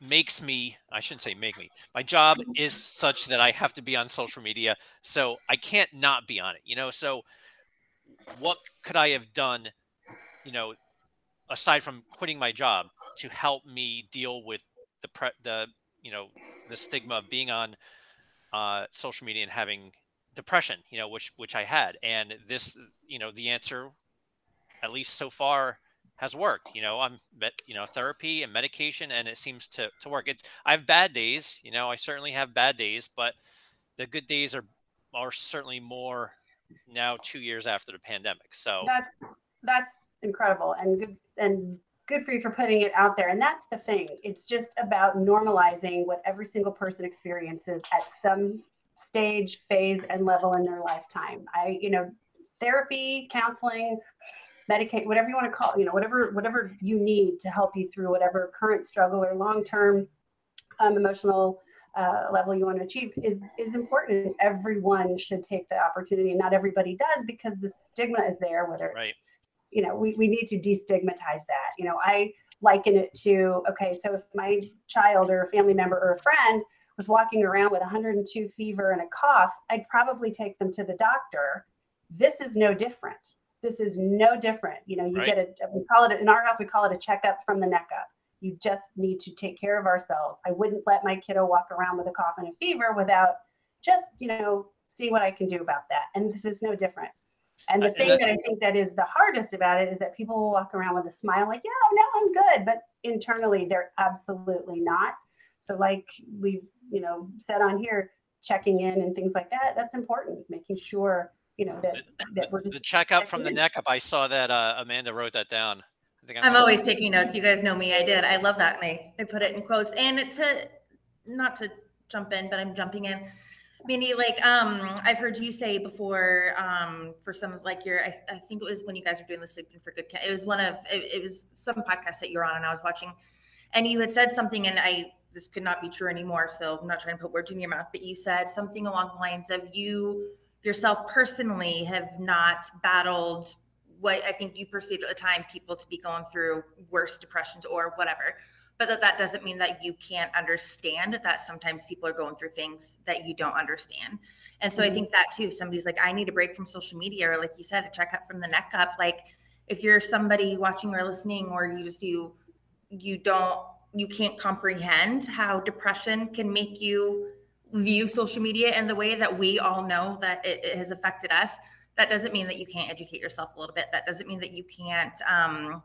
makes me, I shouldn't say make me, my job is such that I have to be on social media. So I can't not be on it, you know? So what could I have done, you know, aside from quitting my job to help me deal with the, pre- the, you know, the stigma of being on uh, social media and having depression, you know, which, which I had. And this, you know, the answer, at least so far, has worked. You know, I'm you know therapy and medication, and it seems to to work. It's I have bad days. You know, I certainly have bad days, but the good days are are certainly more now two years after the pandemic. So that's that's incredible and good and good for you for putting it out there. And that's the thing. It's just about normalizing what every single person experiences at some stage, phase, and level in their lifetime. I, you know, therapy, counseling, medicate, whatever you want to call it, you know, whatever whatever you need to help you through whatever current struggle or long term um, emotional uh, level you want to achieve is is important. Everyone should take the opportunity. and Not everybody does because the stigma is there. Whether it's, right. you know, we we need to destigmatize that. You know, I liken it to okay, so if my child or a family member or a friend was walking around with 102 fever and a cough, I'd probably take them to the doctor. This is no different this is no different. You know, you right. get a, we call it in our house, we call it a checkup from the neck up. You just need to take care of ourselves. I wouldn't let my kiddo walk around with a cough and a fever without just, you know, see what I can do about that. And this is no different. And the thing that I think that is the hardest about it is that people will walk around with a smile like, yeah, no, I'm good. But internally, they're absolutely not. So, like we've, you know, said on here, checking in and things like that, that's important, making sure you know that that we're just the checkout from the neck up. I saw that uh, Amanda wrote that down. I think I'm, I'm always taking notes. You guys know me. I did. I love that, and I, I put it in quotes. And to not to jump in, but I'm jumping in. Mandy, like um, I've heard you say before, um, for some of like your, I, I think it was when you guys were doing the sleeping for good. It was one of, it, it was some podcast that you're on, and I was watching, and you had said something, and I this could not be true anymore. So I'm not trying to put words in your mouth, but you said something along the lines of you yourself personally have not battled what I think you perceived at the time people to be going through worse depressions or whatever. But that that doesn't mean that you can't understand that sometimes people are going through things that you don't understand. And so mm-hmm. I think that too, somebody's like, I need a break from social media, or like you said, a checkup from the neck up. Like if you're somebody watching or listening, or you just you you don't you can't comprehend how depression can make you view social media in the way that we all know that it, it, has affected us. That doesn't mean that you can't educate yourself a little bit. That doesn't mean that you can't um,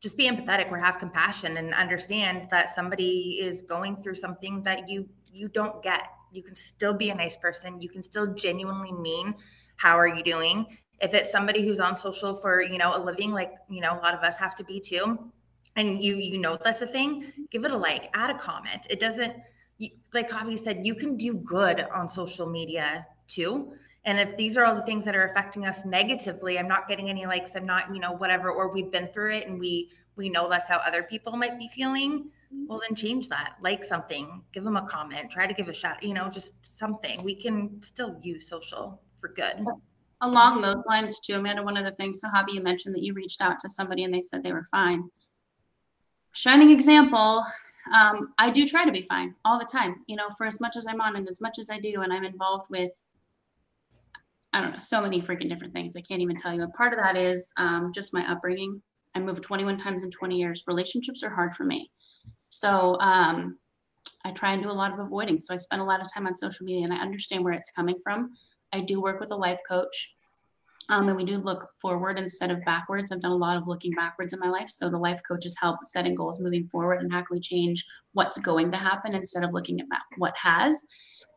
just be empathetic or have compassion and understand that somebody is going through something that you you don't get. You can still be a nice person. You can still genuinely mean how are you doing? If it's somebody who's on social for you know a living like you know a lot of us have to be too and you you know that's a thing give it a like add a comment it doesn't you, like Javi said, you can do good on social media too. And if these are all the things that are affecting us negatively, I'm not getting any likes, I'm not, you know, whatever, or we've been through it and we we know that's how other people might be feeling. Well, then change that. Like something, give them a comment, try to give a shout, you know, just something. We can still use social for good. Along those lines, too, Amanda, one of the things, so Javi, you mentioned that you reached out to somebody and they said they were fine. Shining example, um, I do try to be fine all the time, you know, for as much as I'm on and as much as I do, and I'm involved with, I don't know, so many freaking different things. I can't even tell you. And part of that is um, just my upbringing. I moved 21 times in 20 years. Relationships are hard for me. So um, I try and do a lot of avoiding. So I spend a lot of time on social media and I understand where it's coming from. I do work with a life coach. Um, and we do look forward instead of backwards. I've done a lot of looking backwards in my life. So the life coaches help setting goals moving forward and how can we change what's going to happen instead of looking at what has.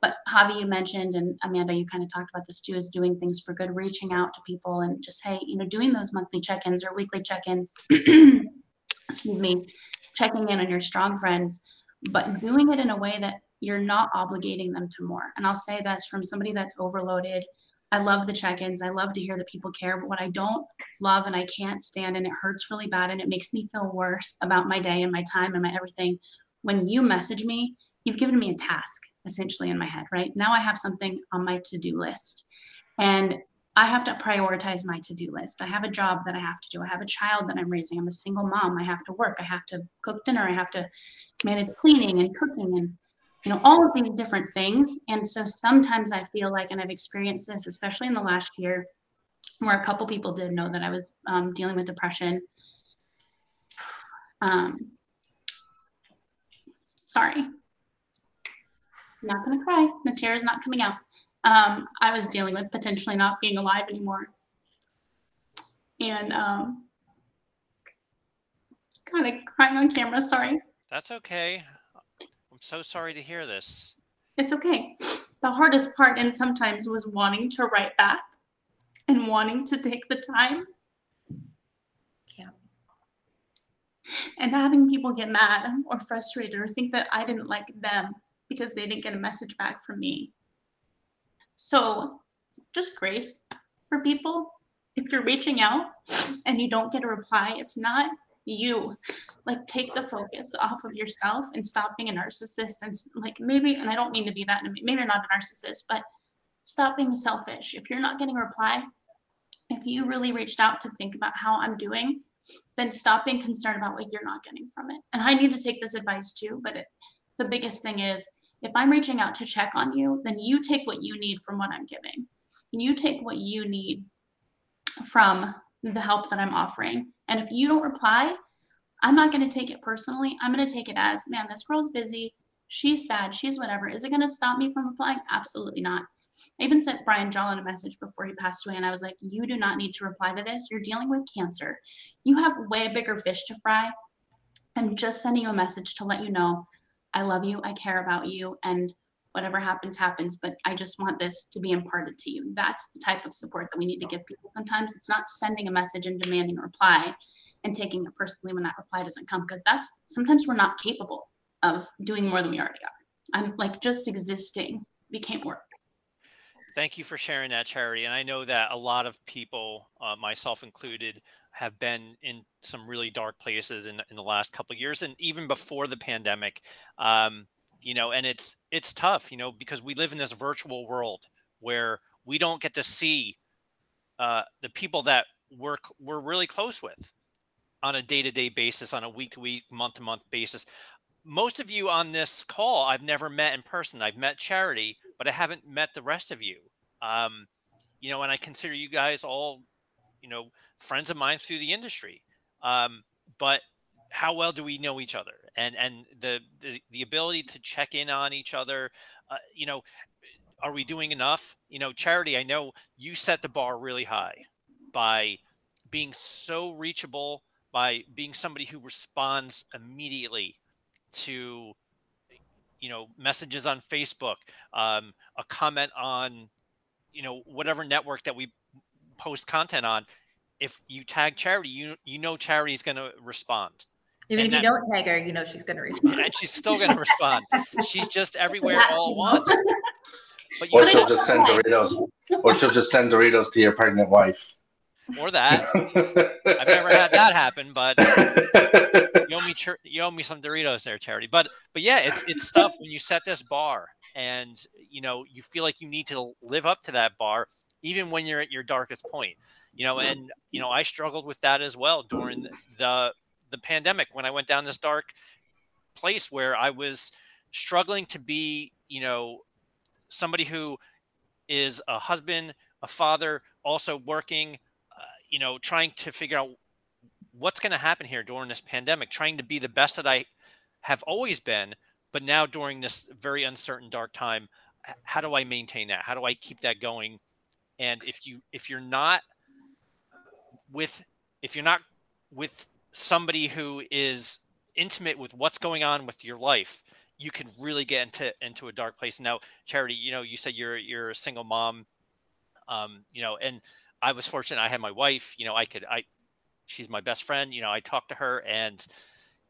But Javi, you mentioned, and Amanda, you kind of talked about this too, is doing things for good, reaching out to people and just, hey, you know, doing those monthly check ins or weekly check ins, <clears throat> excuse me, checking in on your strong friends, but doing it in a way that you're not obligating them to more. And I'll say that's from somebody that's overloaded I love the check ins. I love to hear that people care. But what I don't love and I can't stand, and it hurts really bad and it makes me feel worse about my day and my time and my everything, when you message me, you've given me a task. essentially in my head, right? Now I have something on my to do list. And I have to prioritize my to do list. I have a job that I have to do. I have a child that I'm raising. I'm a single mom. I have to work. I have to cook dinner. I have to manage cleaning and cooking and you know all of these different things and so sometimes i feel like and i've experienced this especially in the last year where a couple people did know that i was um, dealing with depression um, sorry I'm not to cry the tear is not coming out um, I was dealing with potentially not being alive anymore. And um, kind of crying on camera, sorry. That's okay. I'm so sorry to hear this. It's okay. The hardest part, and sometimes, was wanting to write back and wanting to take the time. Yeah. And having people get mad or frustrated or think that I didn't like them because they didn't get a message back from me. So just grace for people. If you're reaching out and you don't get a reply, it's not you. Like take the focus off of yourself and stop being a narcissist and like maybe and I don't mean to be that maybe you're not a narcissist, but stop being selfish. If you're not getting a reply, if you really reached out to think about how I'm doing, then stop being concerned about what you're not getting from it. And I need to take this advice too, but it, the biggest thing is if I'm reaching out to check on you, then you take what you need from what I'm giving. You take what you need from the help that I'm offering. And if you don't reply, I'm not going to take it personally. I'm going to take it as, man, this girl's busy. She's sad. She's whatever. Is it going to stop me from replying? Absolutely not. I even sent Brian Jolin a message before he passed away, and I was like, You do not need to reply to this. You're dealing with cancer. You have way bigger fish to fry. I'm just sending you a message to let you know I love you, I care about you, and whatever happens, happens. But I just want this to be imparted to you. That's the type of support that we need to give people. Sometimes it's not sending a message and demanding a reply and taking it personally when that reply doesn't come, because that's sometimes we're not capable of doing more than we already are. I'm like just existing. We can't work. Thank you for sharing that, Charity. And I know that a lot of people, uh, myself included, have been in some really dark places in, in the last couple years and even before the pandemic um, you know and it's it's tough you know because we live in this virtual world where we don't get to see uh, the people that we're we're really close with on a day-to-day basis on a week-to-week month-to-month basis most of you on this call i've never met in person i've met charity but i haven't met the rest of you um, you know and i consider you guys all you know friends of mine through the industry. Um, but how well do we know each other? And and the the, the ability to check in on each other. Uh, you know, are we doing enough? You know, charity. I know you set the bar really high by being so reachable, by being somebody who responds immediately to you know messages on facebook um, a comment on you know whatever network that we post content on if you tag charity, you you know charity is going to respond. Even and if that, you don't tag her, you know she's going to respond. And she's still going to respond. she's just everywhere all at once. But or she'll just send Doritos. Or she'll just send Doritos to your pregnant wife. Or that. I've never had that happen, but <laughs> you owe me you owe me some Doritos there, charity. But but yeah, it's it's tough when you set this bar and you know you feel like you need to live up to that bar even when you're at your darkest point you know and you know i struggled with that as well during the the pandemic when i went down this dark place where i was struggling to be you know somebody who is a husband a father also working uh, you know trying to figure out what's going to happen here during this pandemic trying to be the best that i have always been but now during this very uncertain dark time how do i maintain that? How do i keep that going? And if you if you're not with if you're not with somebody who is intimate with what's going on with your life you can really get into into a dark place. Now charity you know you said you're you're a single mom um you know and i was fortunate. I had my wife you know i could i she's my best friend you know i talk to her and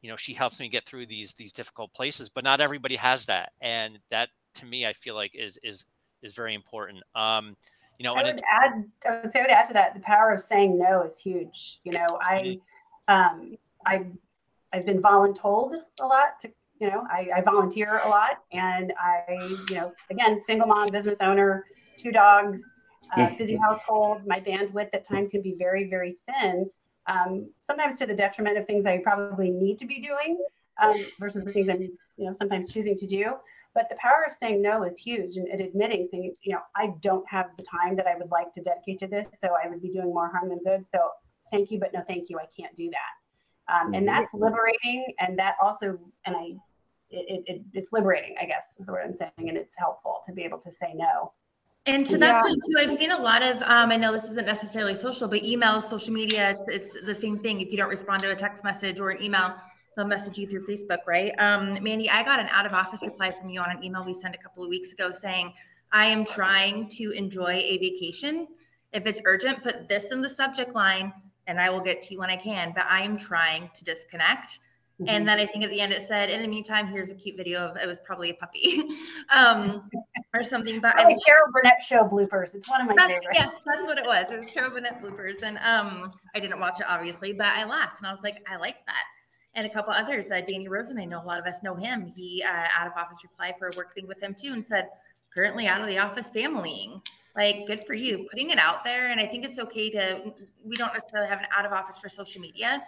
you know she helps me get through these these difficult places but not everybody has that. And that to me i feel like is is is very important. Um you know i would add i would say i would add to that the power of saying no is huge. You know i mm-hmm. Um i i've been voluntold a lot to You know, I, I volunteer a lot, and I, you know, again, single mom, business owner, two dogs, uh, busy household. My bandwidth at time can be very, very thin. Um, sometimes to the detriment of things I probably need to be doing um, versus the things I'm, you know, sometimes choosing to do. But the power of saying no is huge and, and admitting, saying, you know, I don't have the time that I would like to dedicate to this, so I would be doing more harm than good. So thank you, but no thank you. I can't do that. Um, and that's liberating. And that also, and I, it, it, it's liberating, I guess is the word I'm saying. And it's helpful to be able to say no. And to that yeah. point too, I've seen a lot of. Um, I know this isn't necessarily social, but email, social media, it's it's the same thing. If you don't respond to a text message or an email, they'll message you through Facebook, right? Um, Mandi, I got an out of office reply from you on an email we sent a couple of weeks ago saying, I am trying to enjoy a vacation. If it's urgent, put this in the subject line and I will get to you when I can, but I am trying to disconnect. Mm-hmm. And then I think at the end it said, in the meantime, here's a cute video of it was probably a puppy <laughs> um, or something. But I Carol Burnett show bloopers. It's one of my that's, favorites. Yes, that's what it was. It was Carol Burnett bloopers. And um, I didn't watch it obviously, but I laughed and I was like, I like that and a couple others. Uh, Danny Rosen, I know a lot of us know him. He uh, out of office reply for working with him too and said, currently out of the office familying. Like, good for you putting it out there. And I think it's okay to, we don't necessarily have an out of office for social media,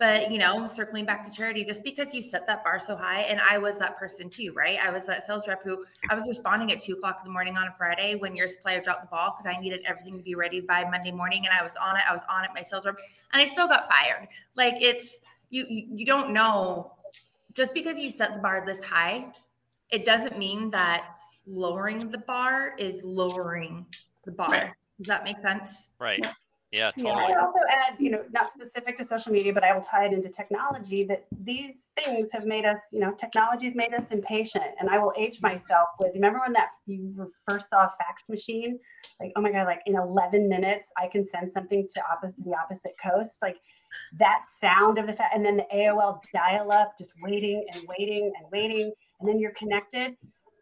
but you know, circling back to charity, just because you set that bar so high, and I was that person too, right? I was that sales rep who I was responding at two o'clock in the morning on a Friday when your supplier dropped the ball because I needed everything to be ready by Monday morning, and I was on it. I was on it, my sales rep, and I still got fired. Like it's you you don't know just because you set the bar this high it doesn't mean that lowering the bar is lowering the bar right. does that make sense right yeah totally. yeah, I also add, you know, not specific to social media, but I will tie it into technology that these things have made us, you know, technology's made us impatient. And I will age myself with remember when that you first saw a fax machine? Like, oh my God, like in 11 minutes, I can send something to opposite the opposite coast. Like that sound of the fa- and then the AOL dial up, just waiting and waiting and waiting, and then you're connected.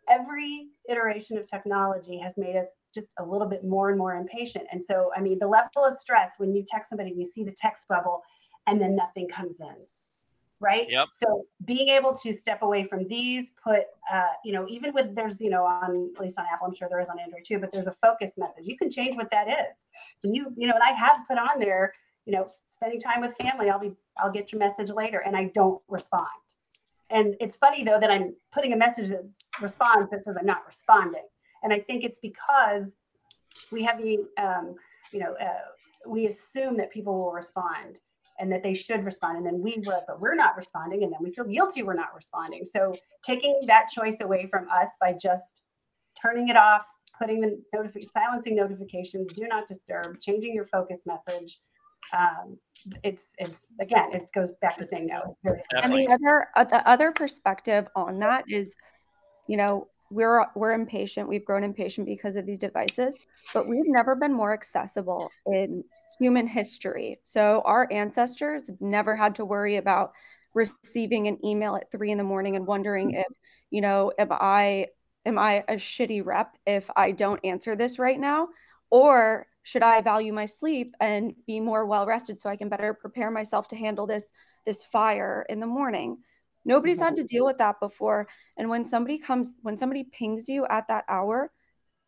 Every iteration of technology has made us just a little bit more and more impatient. And so, I mean, the level of stress when you text somebody, and you see the text bubble, and then nothing comes in, right? Yep. So, being able to step away from these, put, uh, you know, even with there's, you know, on at least on Apple, I'm sure there is on Android too, but there's a focus message. You can change what that is. And you, you know, and I have put on there you know, spending time with family, I'll be, I'll get your message later and I don't respond. And it's funny though that I'm putting a message that responds that says I'm not responding. And I think it's because we have the, um, you know, uh, we assume that people will respond and that they should respond. And then we will, but we're not responding. And then we feel guilty we're not responding. So taking that choice away from us by just turning it off, putting the notification, silencing notifications, do not disturb, changing your focus message, um, it's it's again it goes back to saying no it's very and the other uh, the other perspective on that is you know we're we're impatient we've grown impatient because of these devices but we've never been more accessible in human history. So our ancestors never had to worry about receiving an email at three in the morning and wondering if you know am i am i a shitty rep if i don't answer this right now? Or should i value my sleep and be more well rested so i can better prepare myself to handle this this fire in the morning? Nobody's had to mm-hmm. deal with that before. And when somebody comes when somebody pings you at that hour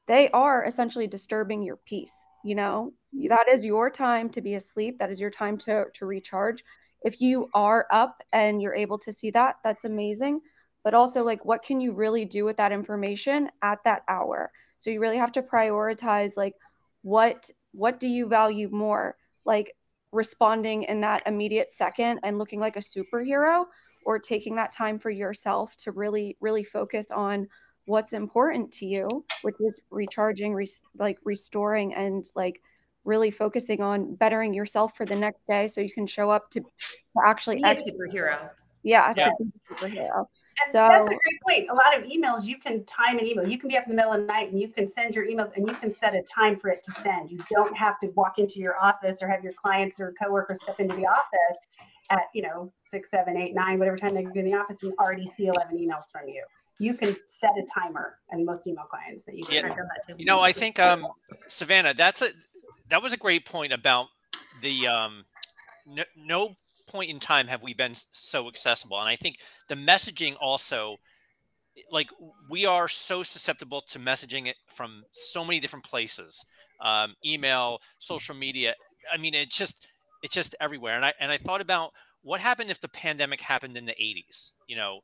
they are essentially disturbing your peace you know? That is your time to be asleep. That is your time to to recharge. If you are up and you're able to see that that's amazing. But also like what can you really do with that information at that hour? So you really have to prioritize like what what do you value more? Like responding in that immediate second and looking like a superhero or taking that time for yourself to really really focus on what's important to you which is recharging re- like restoring and like really focusing on bettering yourself for the next day so you can show up to, to actually be a superhero. yeah, yeah. to be a superhero and so that's a great point. A lot of emails you can time an email. You can be up in the middle of the night and you can send your emails and you can set a time for it to send. You don't have to walk into your office or have your clients or coworkers step into the office at you know six, seven, eight, nine, whatever time they get in the office and already see eleven emails from you. You can set a timer, and most email clients that you can. Yeah. You know, I think um, Savannah, that's a that was a great point about the um, no, no point in time have we been so accessible? And I think the messaging also, like we are so susceptible to messaging it from so many different places, um, email, social media. I mean, it's just it's just everywhere. And I and I thought about what happened if the pandemic happened in the 80s. You know,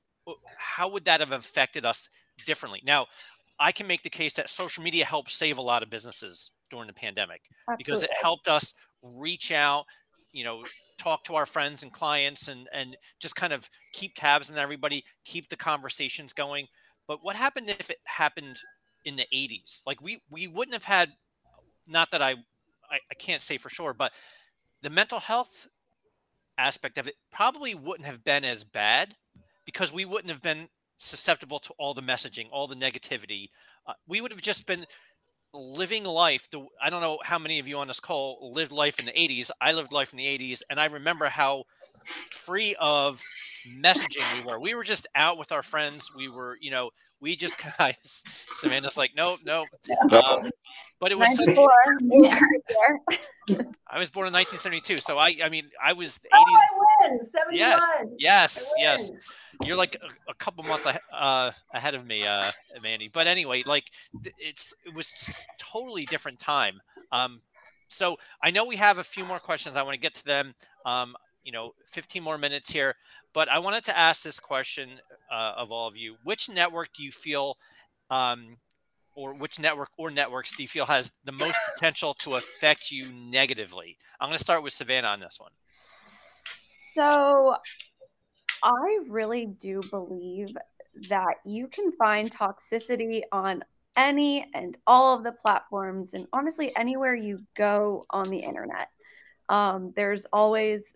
how would that have affected us differently? Now, I can make the case that social media helped save a lot of businesses during the pandemic Absolutely. because it helped us reach out, you know, talk to our friends and clients and and just kind of keep tabs on everybody, keep the conversations going. But what happened if it happened in the 80s? Like we we wouldn't have had not that I I, I can't say for sure, but the mental health aspect of it probably wouldn't have been as bad because we wouldn't have been susceptible to all the messaging, all the negativity. Uh, we would have just been living life. The, I don't know how many of you on this call lived life in the 80s. I lived life in the 80s, and I remember how free of messaging we were. We were just out with our friends. We were, you know, we just <laughs> kind of, Samantha's like, no, no. Um, but it was, such, <laughs> I was born in 1972. So I, I mean, I was the 80s. Oh, I win. 71. Yes, yes, yes. You're like a, a couple months uh, ahead of me, uh, Mandi. But anyway, like it's, it was totally different time. Um, so I know we have a few more questions. I want to get to them. Um, you know 15 more minutes here but i wanted to ask this question uh, of all of you which network do you feel um, or which network or networks do you feel has the most potential to affect you negatively? I'm going to start with savannah on this one. So i really do believe that you can find toxicity on any and all of the platforms and honestly anywhere you go on the internet. Um, there's always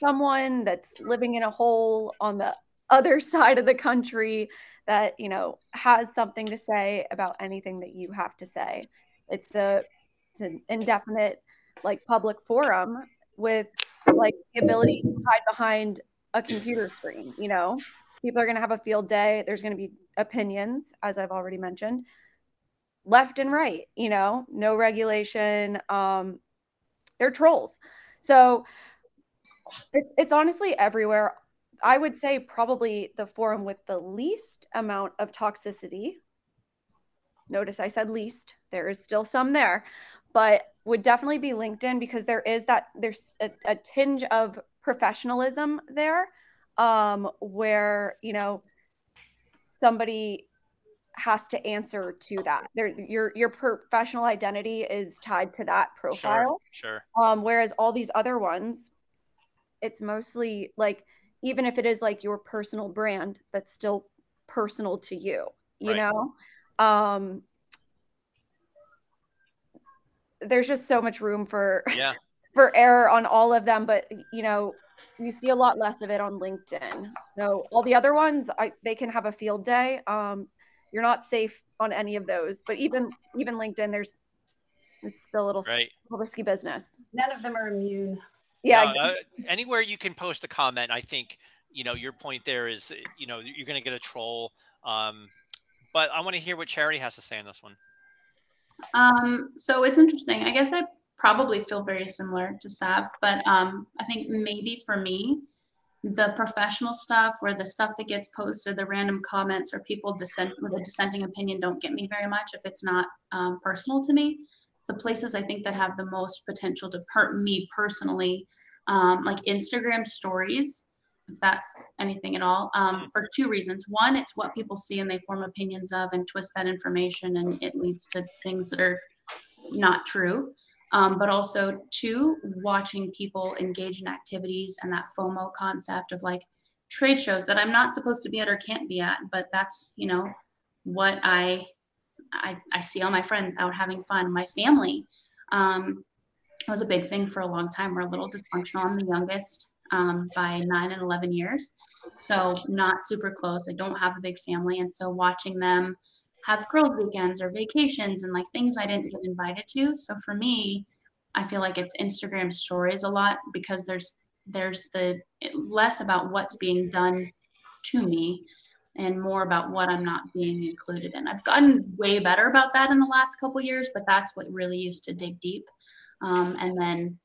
someone that's living in a hole on the other <laughs> side of the country that you know has something to say about anything that you have to say. It's a it's an indefinite like public forum with like the ability to hide behind a computer screen you know? People are going to have a field day. There's going to be opinions as i've already mentioned left and right you know? No regulation. Um they're trolls. So it's it's honestly everywhere. I would say probably the forum with the least amount of toxicity. Notice I said least. There is still some there, but would definitely be LinkedIn because there is that there's a, a tinge of professionalism there, um, where you know somebody has to answer to that. There, your your professional identity is tied to that profile. Sure. sure. Um, whereas all these other ones, it's mostly like even if it is like your personal brand that's still personal to you you right. know? Um there's just so much room for yeah. <laughs> for error on all of them but you know you see a lot less of it on linkedin. So all the other ones I, they can have a field day. Um you're not safe on any of those but even even linkedin there's it's still a little, right. little risky business. None of them are immune yeah no, uh, anywhere you can post a comment i think you know your point there is you know you're going to get a troll um, but i want to hear what charity has to say on this one. Um, so it's interesting. I guess i probably feel very similar to sav but um, i think maybe for me the professional stuff where the stuff that gets posted the random comments or people dissent with a dissenting opinion don't get me very much if it's not um, personal to me the places I think that have the most potential to hurt me personally, um, like Instagram stories, if that's anything at all, um, mm-hmm. for two reasons. One, it's what people see and they form opinions of and twist that information, and it leads to things that are not true. Um, but also, two, watching people engage in activities and that FOMO concept of like trade shows that I'm not supposed to be at or can't be at, but that's, you know, what I I, I see all my friends out having fun. My family um, was a big thing for a long time. We're a little dysfunctional. I'm the youngest um, by nine and 11 years. So, not super close. I don't have a big family. And so, watching them have girls' weekends or vacations and like things I didn't get invited to. So, for me, I feel like it's Instagram stories a lot because there's there's the less about what's being done to me and more about what I'm not being included in. I've gotten way better about that in the last couple years, but that's what really used to dig deep. Um, and then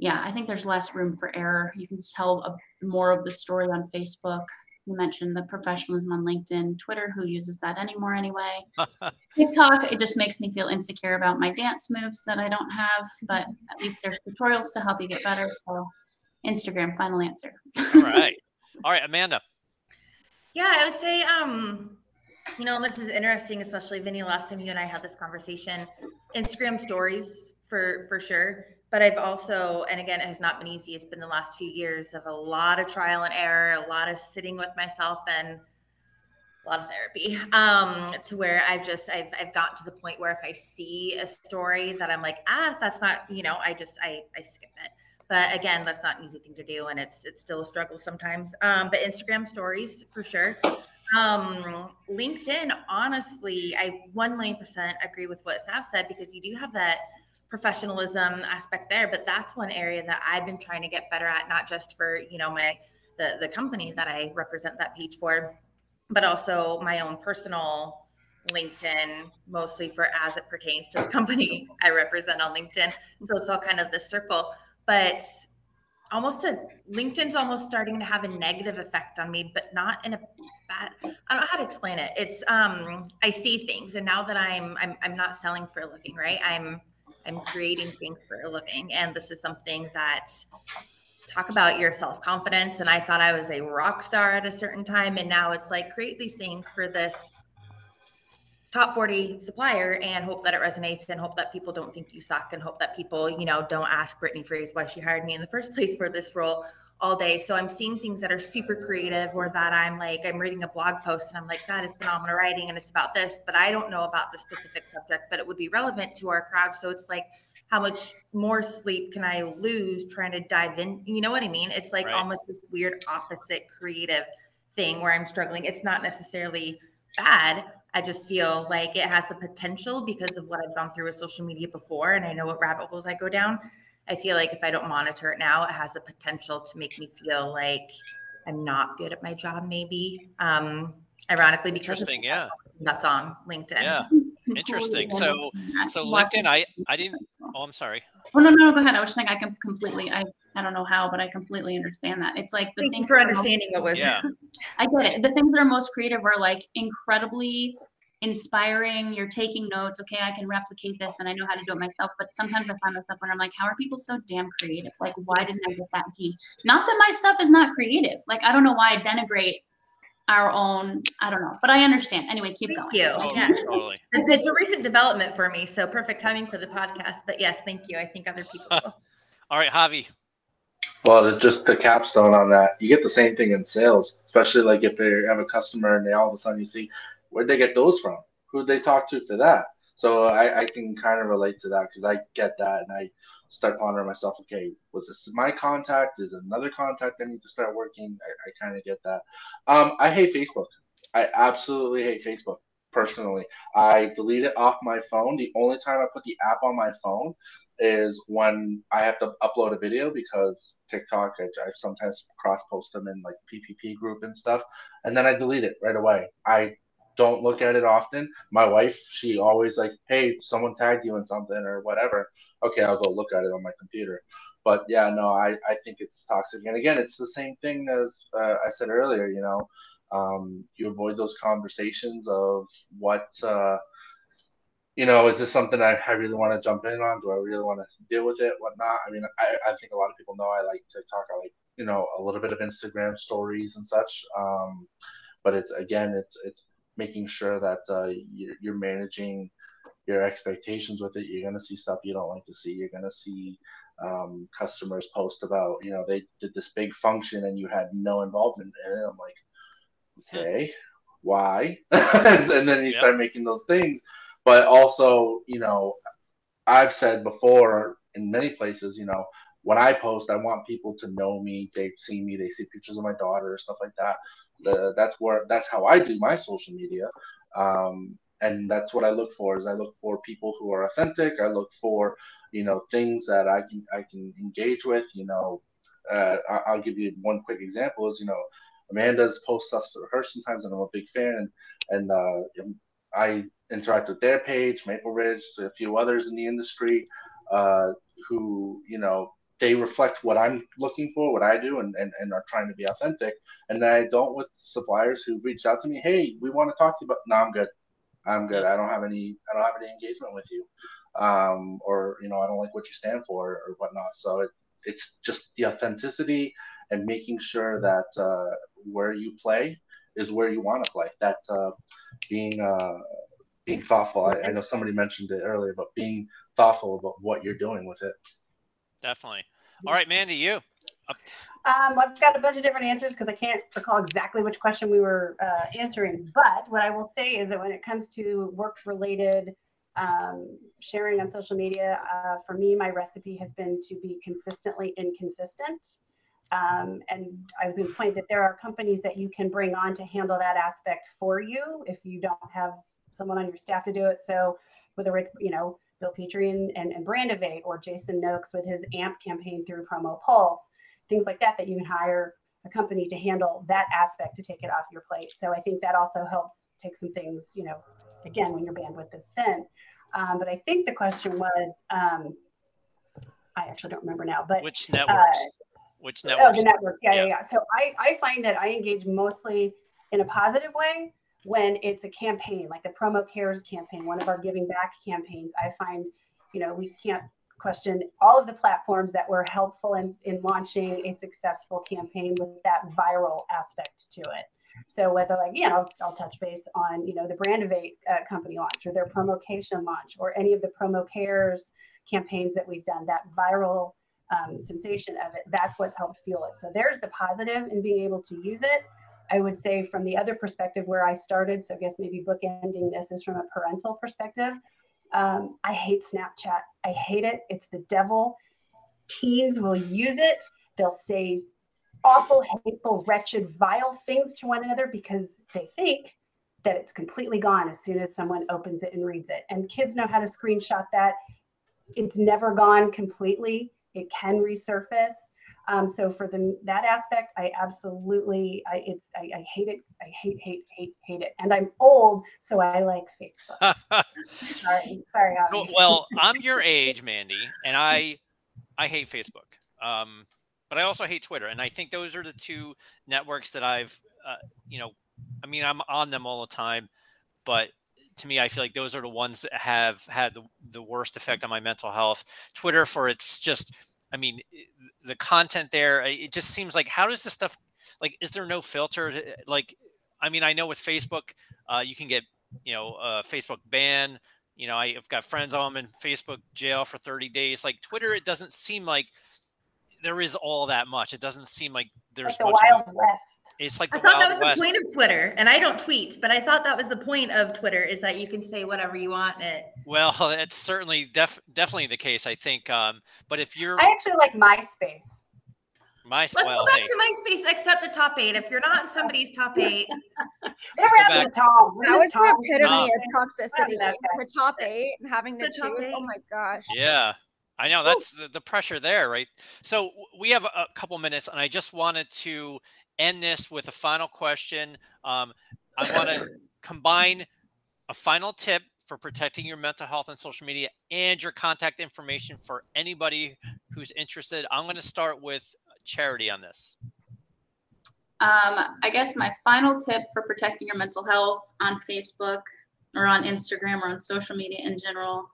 yeah, I think there's less room for error. You can tell a, more of the story on Facebook. You mentioned the professionalism on LinkedIn, Twitter, who uses that anymore anyway. <laughs> TikTok, it just makes me feel insecure about my dance moves that I don't have, but at least there's tutorials to help you get better. So, Instagram, final answer. <laughs> All right. All right, Amanda. Yeah, I would say, um, you know, this is interesting, especially Vinny. Last time you and I had this conversation, Instagram stories for for sure. But I've also, and again, it has not been easy. It's been the last few years of a lot of trial and error, a lot of sitting with myself, and a lot of therapy. Um, to where I've just I've I've gotten to the point where if I see a story that I'm like, ah, that's not, you know, I just I I skip it. But again, that's not an easy thing to do, and it's it's still a struggle sometimes. Um, but Instagram stories for sure. Um, LinkedIn, honestly, I one million percent agree with what Sav said because you do have that professionalism aspect there, but that's one area that I've been trying to get better at, not just for you know my the the company that I represent that page for, but also my own personal LinkedIn, mostly for as it pertains to the <laughs> company I represent on LinkedIn. So it's all kind of the circle but almost a LinkedIn's almost starting to have a negative effect on me, but not in a bad. I don't know how to explain it. It's um I see things, and now that I'm I'm I'm not selling for a living, right? I'm I'm creating things for a living, and this is something that talk about your self confidence. And I thought I was a rock star at a certain time, and now it's like create these things for this top 40 supplier and hope that it resonates and hope that people don't think you suck and hope that people, you know, don't ask Brittany Freeze why she hired me in the first <laughs> place for this role all day. So I'm seeing things that are super creative or that I'm like, I'm reading a blog post and I'm like, that is phenomenal writing and it's about this, but I don't know about the specific subject, but it would be relevant to our crowd. So it's like, how much more sleep can I lose trying to dive in? You know what I mean? It's like right. almost this weird opposite creative thing where I'm struggling. It's not necessarily bad I just feel like it has the potential because of what I've gone through with social media before and I know what rabbit holes I go down. I feel like if I don't monitor it now, it has the potential to make me feel like I'm not good at my job, maybe. Um, ironically, because Interesting, yeah. that's on LinkedIn. Yeah. <laughs> Interesting. So, so LinkedIn, I, I didn't, oh, I'm sorry. Oh, no, no, go ahead. I was just saying I can completely, I, I don't know how, but I completely understand that. It's like the Thank things for understanding what was. Yeah. <laughs> I get it. The things that are most creative are like incredibly inspiring. You're taking notes. Okay, I can replicate this and I know how to do it myself. But sometimes I find myself when I'm like, how are people so damn creative? Like, why didn't I get that gene? Not that my stuff is not creative. Like, I don't know why I denigrate our own. I don't know, but I understand. Anyway, keep thank going. You. Totally, yes. totally. <laughs> It's, it's, a recent development for me, so perfect timing for the podcast. But yes, thank you. I think other people. <laughs> All right, Javi. Well, just the capstone on that, you get the same thing in sales, especially like if they have a customer and they all of a sudden you see, where'd they get those from? Who'd they talk to for that? So I, I can kind of relate to that because I get that and I start pondering myself, okay, was this my contact? Is another contact I need to start working? I, I kind of get that. Um, I hate Facebook. I absolutely hate Facebook personally. I delete it off my phone. The only time I put the app on my phone is when I have to upload a video because TikTok, I, I sometimes cross post them in like PPP group and stuff, and then I delete it right away. I don't look at it often. My wife, she always like, hey, someone tagged you in something or whatever. Okay, I'll go look at it on my computer. But yeah, no, I, I think it's toxic. And again, it's the same thing as uh, I said earlier, you know, um, you avoid those conversations of what, uh, you know, is this something I, I really want to jump in on? Do I really want to deal with it? Whatnot? I mean, I, I think a lot of people know I like TikTok. I like, you know, a little bit of Instagram stories and such. Um, but it's again, it's it's making sure that uh, you're, you're managing your expectations with it. You're going to see stuff you don't like to see. You're going to see um, customers post about, you know, they did this big function and you had no involvement in it. I'm like, okay, why? <laughs> and then you yep. start making those things. But also, you know, I've said before in many places, you know, when I post, I want people to know me. They've seen me. They see pictures of my daughter, stuff like that. The, that's where that's how I do my social media, um, and that's what I look for. Is I look for people who are authentic. I look for you know things that I can I can engage with. You know, uh, I'll give you one quick example. Is you know Amanda's post stuff to her sometimes, and I'm a big fan, and and uh, I interact with their page, Maple Ridge, a few others in the industry, uh, who you know they reflect what I'm looking for, what I do, and, and, and are trying to be authentic. And I don't with suppliers who reached out to me, hey, we want to talk to you, but no, I'm good. I'm good. I don't have any. I don't have any engagement with you, um, or you know, I don't like what you stand for or whatnot. So it, it's just the authenticity and making sure that uh, where you play is where you want to play. That uh, being uh, being thoughtful. I, I know somebody mentioned it earlier, but being thoughtful about what you're doing with it. Definitely. All right, Mandi, you. Um, I've got a bunch of different answers because I can't recall exactly which question we were uh, answering. But what I will say is that when it comes to work related um, sharing on social media, uh, for me, my recipe has been to be consistently inconsistent. Um, and I was going to point that there are companies that you can bring on to handle that aspect for you if you don't have someone on your staff to do it. So whether it's, you know, Bill Petrie and, and, and Brandivate or Jason Noakes with his AMP campaign through Promo Pulse, things like that, that you can hire a company to handle that aspect to take it off your plate. So I think that also helps take some things, you know, again, when your bandwidth is thin. Um, but I think the question was, um, I actually don't remember now, but which networks? Uh, which networks? Oh, the networks. Yeah, yeah, yeah. yeah. So I, I find that I engage mostly in a positive way when it's a campaign like the promo cares campaign one of our giving back campaigns i find you know we can't question all of the platforms that were helpful in, in launching a successful campaign with that viral aspect to it so whether like you know I'll, touch base on you know the Brandivate uh, company launch or their promocation launch or any of the promo cares campaigns that we've done that viral um, sensation of it that's what's helped fuel it so there's the positive in being able to use it I would say from the other perspective where I started, so I guess maybe bookending this is from a parental perspective. Um, I hate Snapchat. I hate it. It's the devil. Teens will use it. They'll say awful, hateful, wretched, vile things to one another because they think that it's completely gone as soon as someone opens it and reads it. And kids know how to screenshot that. It's never gone completely. It can resurface. Um, so for the that aspect, I absolutely, I it's I, I, hate it. I hate hate hate hate it. And I'm old, so I like Facebook. <laughs> sorry, sorry. So, well, I'm your <laughs> age, Mandi, and I I hate Facebook. Um, but I also hate Twitter, and I think those are the two networks that I've, uh, you know, I mean, I'm on them all the time, but to me, I feel like those are the ones that have had the, the worst effect on my mental health. Twitter for its just I mean, the content there, it just seems like how does this stuff like? Is there no filter? Like, I mean, I know with Facebook, uh, you can get you know uh, Facebook ban. You know, I've got friends on in Facebook jail for 30 days. Like Twitter, it doesn't seem like there is all that much. It doesn't seem like there's like the Wild West. It's like I thought that was West. the point of Twitter, and I don't tweet, but I thought that was the point of Twitter is that you can say whatever you want it. Well, <laughs> it's certainly def- definitely the case. I think, um, but if you're, I actually like MySpace. My, Let's well, go back hey. to MySpace, except the top eight. If you're not in somebody's top <laughs> eight, Never go happened back. to Tom. That was the epitome of toxicity. The top eight and having to The top choose. Oh eight. my gosh. Yeah, I know that's the, the pressure there, right? So we have a, couple minutes, and I just wanted to end this with a final question. Um, I want to <coughs> combine a final tip for protecting your mental health on social media and your contact information for anybody who's interested. I'm going to start with Charity on this. Um, I guess my final tip for protecting your mental health on Facebook or on Instagram or on social media in general,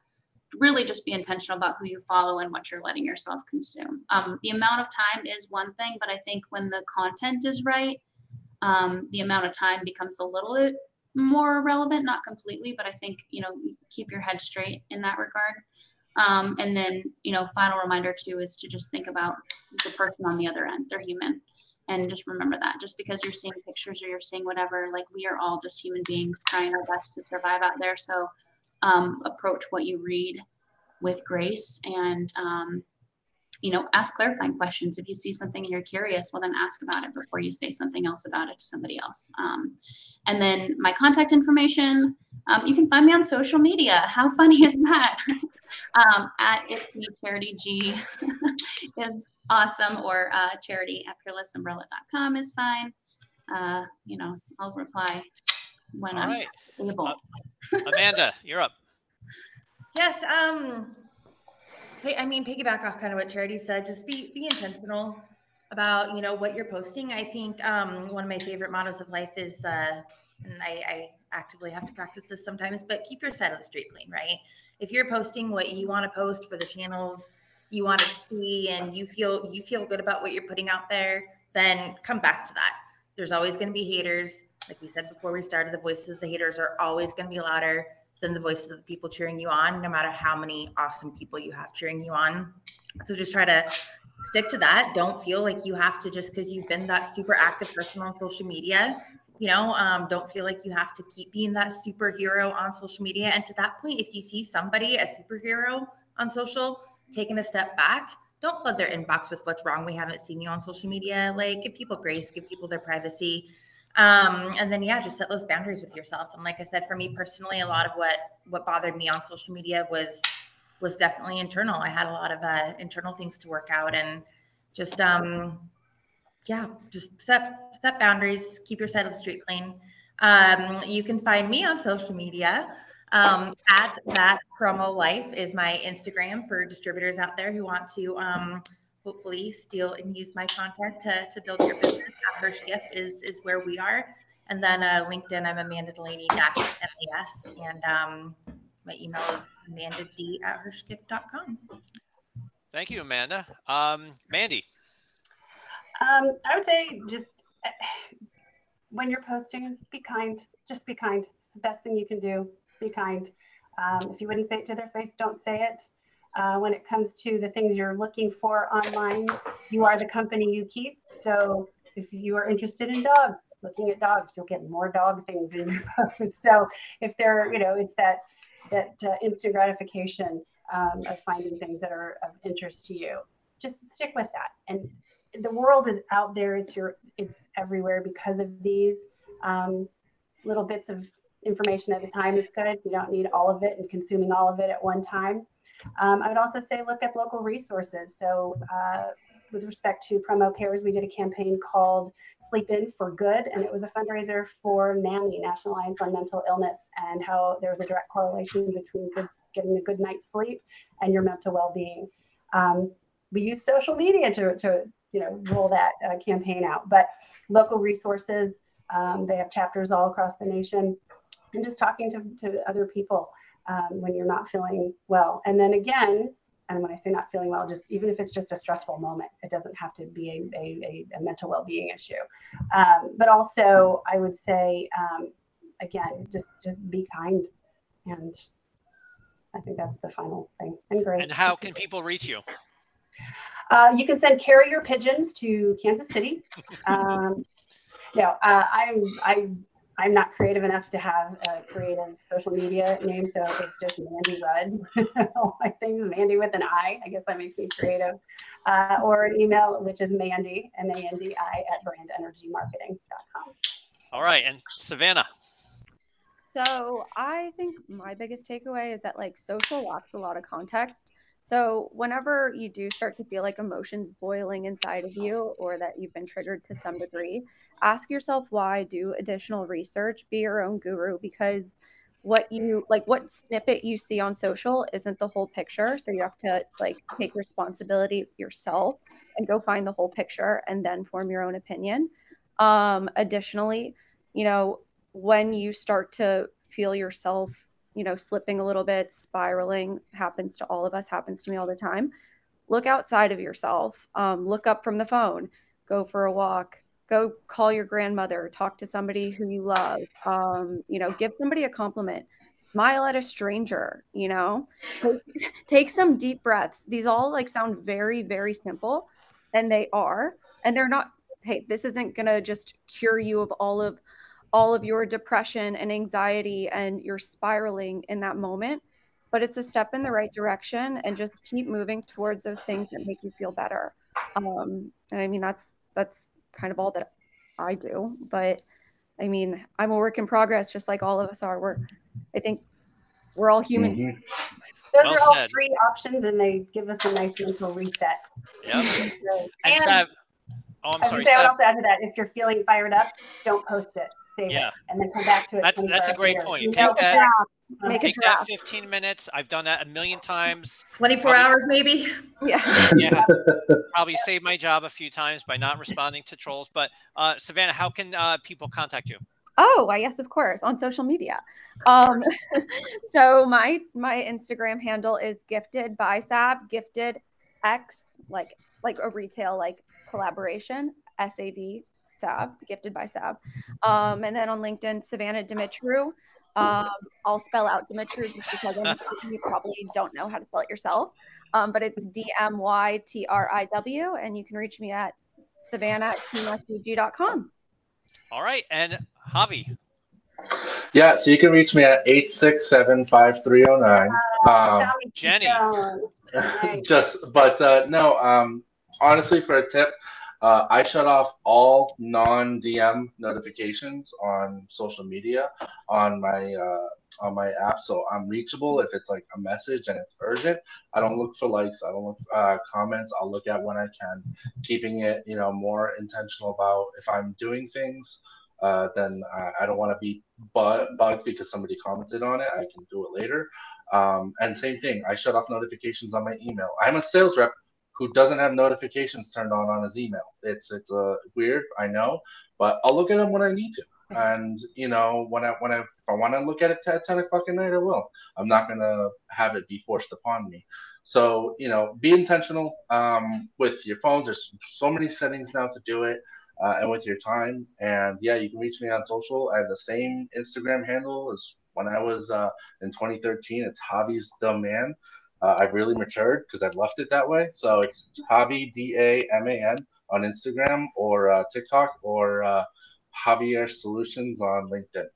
really just be intentional about who you follow and what you're letting yourself consume. Um, the amount of time is one thing, but I think when the content is right, um, the amount of time becomes a little bit more relevant, not completely, but I think, you know, keep your head straight in that regard. Um, and then, you know, final reminder too is to just think about the person on the other end. They're human and just remember that just because you're seeing pictures or you're seeing whatever like we are all just human beings trying our best to survive out there so um, approach what you read with grace and um, you know ask clarifying questions. If you see something and you're curious well then ask about it before you say something else about it to somebody else. Um, and then my contact information um, you can find me on social media. How funny is that? <laughs> Um, at it's me charity g <laughs> is awesome or uh, charity at peerlessumbrella.com is fine. Uh, you know i'll reply when All i'm right, able Amanda, you're up. yes. Um, I mean, piggyback off kind of what Charity said, just be be intentional about you know what you're posting. I think um, one of my favorite mottos of life is, uh, and I, I actively have to practice this sometimes, but keep your side of the street clean, right? If you're posting what you want to post for the channels you want to see, and you feel you feel good about what you're putting out there, then come back to that. There's always going to be haters. Like we said before we started, the voices of the haters are always going to be louder than the voices of the people cheering you on, no matter how many awesome people you have cheering you on. So just try to stick to that. Don't feel like you have to just because you've been that super active person on social media. You know, um, don't feel like you have to keep being that superhero on social media. And to that point, if you see somebody a superhero on social taking a step back, don't flood their inbox with what's wrong. We haven't seen you on social media. Like, give people grace, give people their privacy. Um, and then yeah, just set those boundaries with yourself. And like I said, for me personally, a lot of what what bothered me on social media was was definitely internal. I had a lot of uh, internal things to work out, and just um, yeah, just set set boundaries. Keep your side of the street clean. Um, you can find me on social media. Um, at that promo life is my Instagram for distributors out there who want to um, hopefully steal and use my content to, to build your business. At Hirsch Gift is is where we are. And then uh, LinkedIn, I'm Amanda Delaney dash MAS. And um, my email is amanda d at hirschgift.com. Thank you, Amanda. Um, Mandi. Um, I would say just eh, when you're posting, be kind. Just be kind. It's the best thing you can do. Be kind. Um, if you wouldn't say it to their face, don't say it. Uh, when it comes to the things you're looking for online, you are the company you keep. So if you are interested in dogs, looking at dogs, you'll get more dog things in your post. <laughs> So if they're, you know, it's that that uh, instant gratification um, of finding things that are of interest to you. Just stick with that. And the world is out there. It's your, it's everywhere because of these um, little bits of information at a time is good. You don't need all of it and consuming all of it at one time. Um, I would also say look at local resources. So, uh, with respect to promo cares, we did a campaign called Sleep In for Good, and it was a fundraiser for NAMI, National Alliance on Mental Illness, and how there was a direct correlation between good, getting a good night's sleep and your mental well-being. Um, we use social media to, to you know roll that uh, campaign out, but local resources, um, they have chapters all across the nation, and just talking to, to other people um, when you're not feeling well. And then again, and when I say not feeling well, just even if it's just a stressful moment, it doesn't have to be a, a, a mental well-being issue. Um, but also, I would say, um, again, just just be kind, and I think that's the final thing. And grace. And how can people reach you? Uh, you can send carrier pigeons to Kansas City. <laughs> Um, no, uh, I'm I I'm not creative enough to have a creative social media name, so it's just Mandi Rudd. <laughs> All my things, Mandi with an I. I guess that makes me creative. Uh, or an email, which is Mandi, M A N D I, at brandenergymarketing.com. All right. And Savannah. So I think my biggest takeaway is that like social lacks a lot of context. So, whenever you do start to feel like emotions boiling inside of you or that you've been triggered to some degree, ask yourself why, do additional research, be your own guru because what you like what snippet you see on social isn't the whole picture. So you have to like take responsibility yourself and go find the whole picture and then form your own opinion. Um additionally you know when you start to feel yourself you know, slipping a little bit, spiraling happens to all of us, happens to me all the time. Look outside of yourself. Um, look up from the phone. Go for a walk. Go call your grandmother. Talk to somebody who you love. Um, you know, give somebody a compliment. Smile at a stranger. You know, take, <laughs> take some deep breaths. These all like sound very, very simple, and they are. And they're not. Hey, this isn't gonna just cure you of all of all of your depression and anxiety and you're spiraling in that moment but it's a step in the right direction and just keep moving towards those things that make you feel better. Um, and i mean that's that's kind of all that i do but i mean i'm a work in progress just like all of us are. We're i think we're all human. Mm-hmm. those well are all said. three options and they give us a nice mental reset. Yeah <laughs> and, and oh i'm sorry I would also add to that if you're feeling fired up don't post it save Yeah. it, and then come back to it. That's that's a great later. point. You Take know, that- draft. Make a Take that 15 minutes. I've done that a million times. 24 Probably- hours maybe. Yeah. <laughs> Yeah, <laughs> probably saved my job a few times by not responding to trolls. But uh, Savannah, how can uh, people contact you? Oh, why, yes, of course, on social media. Um, <laughs> so my my Instagram handle is gifted by Sav, gifted X, like like a retail like collaboration, S A V Sav, gifted by Sav. Um, and then on LinkedIn, Savannah Dmytriw. Um, I'll spell out Dmytriw just because I'm, you probably don't know how to spell it yourself. Um, but it's D M Y T R I W, and you can reach me at savannah at com. All right, and Javi. Yeah, so you can reach me at 867-5309. Um, Jenny. <laughs> Just but uh no um honestly for a tip uh i shut off all non-dm notifications on social media on my uh on my app so i'm reachable if it's like a message and it's urgent i don't look for likes i don't look uh comments i'll look at when i can keeping it you know more intentional about if i'm doing things uh, then uh, I don't want to be bu- bugged because somebody commented on it. I can do it later. Um, and same thing, I shut off notifications on my email. I'm a sales rep who doesn't have notifications turned on on his email. It's it's uh, weird, I know, but I'll look at them when I need to. <laughs> And you know, when I when I if I want to look at it at ten o'clock at night, I will. I'm not gonna have it be forced upon me. So you know, be intentional um, with your phones. There's so many settings now to do it. Uh, and with your time, and yeah, you can reach me on social. I have the same Instagram handle as when I was uh, in 2013. It's Javi's the man. Uh, I've really matured because I've left it that way. So it's Javi D A M A N on Instagram or uh, TikTok or uh, Javier Solutions on LinkedIn.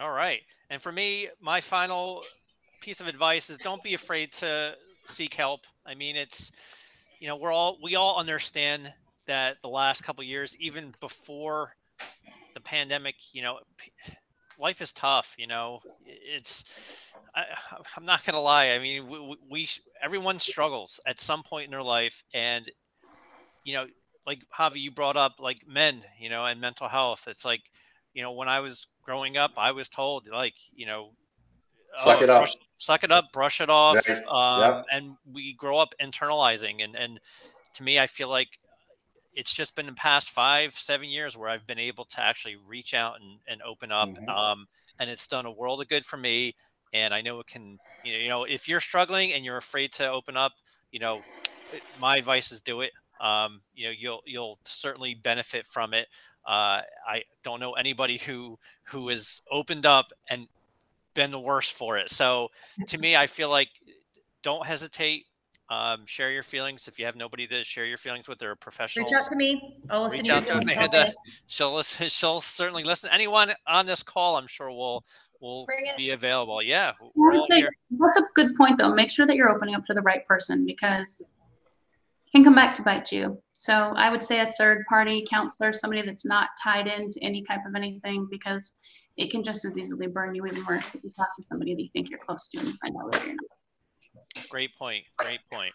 All right, and for me, my final piece of advice is don't be afraid to seek help. I mean, it's you know we're all we all understand that the last couple years, even before the pandemic, you know, life is tough. You know, it's I, <sighs> I'm not gonna lie. I mean, we, we everyone struggles at some point in their life, and you know, like Javi, you brought up like men, you know, and mental health. It's like, you know, when I was growing up, I was told like, you know, Suck oh, it up. brush- suck it up, brush it off, Right. um, Yep. and we grow up internalizing. And and to me, I feel like it's just been the past five, seven years where I've been able to actually reach out and, and open up. Mhm. Um, and it's done a world of good for me. And I know it can, you know, you know, if you're struggling and you're afraid to open up, you know, my advice is do it. Um, you know, you'll you'll certainly benefit from it. Uh, I don't know anybody who who has opened up and been the worst for it. So to me, I feel like don't hesitate. Um, share your feelings. If you have nobody to share your feelings with, there are professionals. Reach out to me. I'll listen Reach to your out to feelings Amanda. <laughs> She'll listen, she'll certainly listen. Anyone on this call, I'm sure will will be available. Yeah, I would say here. that's a good point, though. Make sure that you're opening up to the right person because it can come back to bite you. So I would say a third party counselor, somebody that's not tied into any type of anything, because it can just as easily burn you even more if you talk to somebody that you think you're close to and you find out later you're not. Great point. Great point.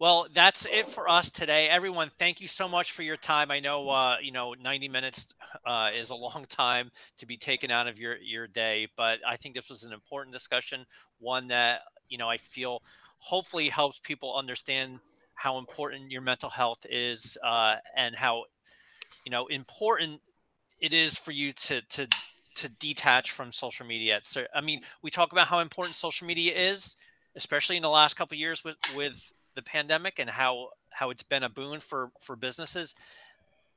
Well, that's it for us today. Everyone, thank you so much for your time. I know, uh, you know, 90 minutes uh, is a long time to be taken out of your, your day, but I think this was an important discussion, one that, you know, I feel hopefully helps people understand how important your mental health is uh, and how, you know, important it is for you to, to, to detach from social media. So, I mean, we talk about how important social media is, especially in the last couple years with, with the pandemic and how how it's been a boon for for businesses.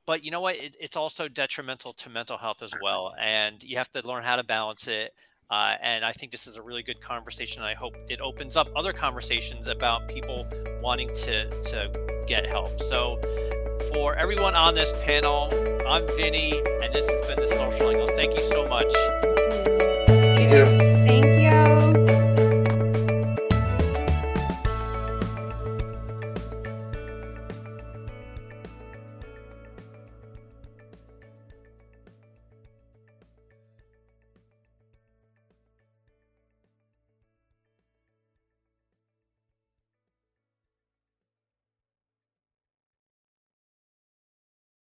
But you know what? It, it's also detrimental to mental health as well and you have to learn how to balance it. Uh, and i think this is a really good conversation. I hope it opens up other conversations about people wanting to to get help. So for everyone on this panel i'm vinny and this has been the social angle. Thank you so much. Thank you.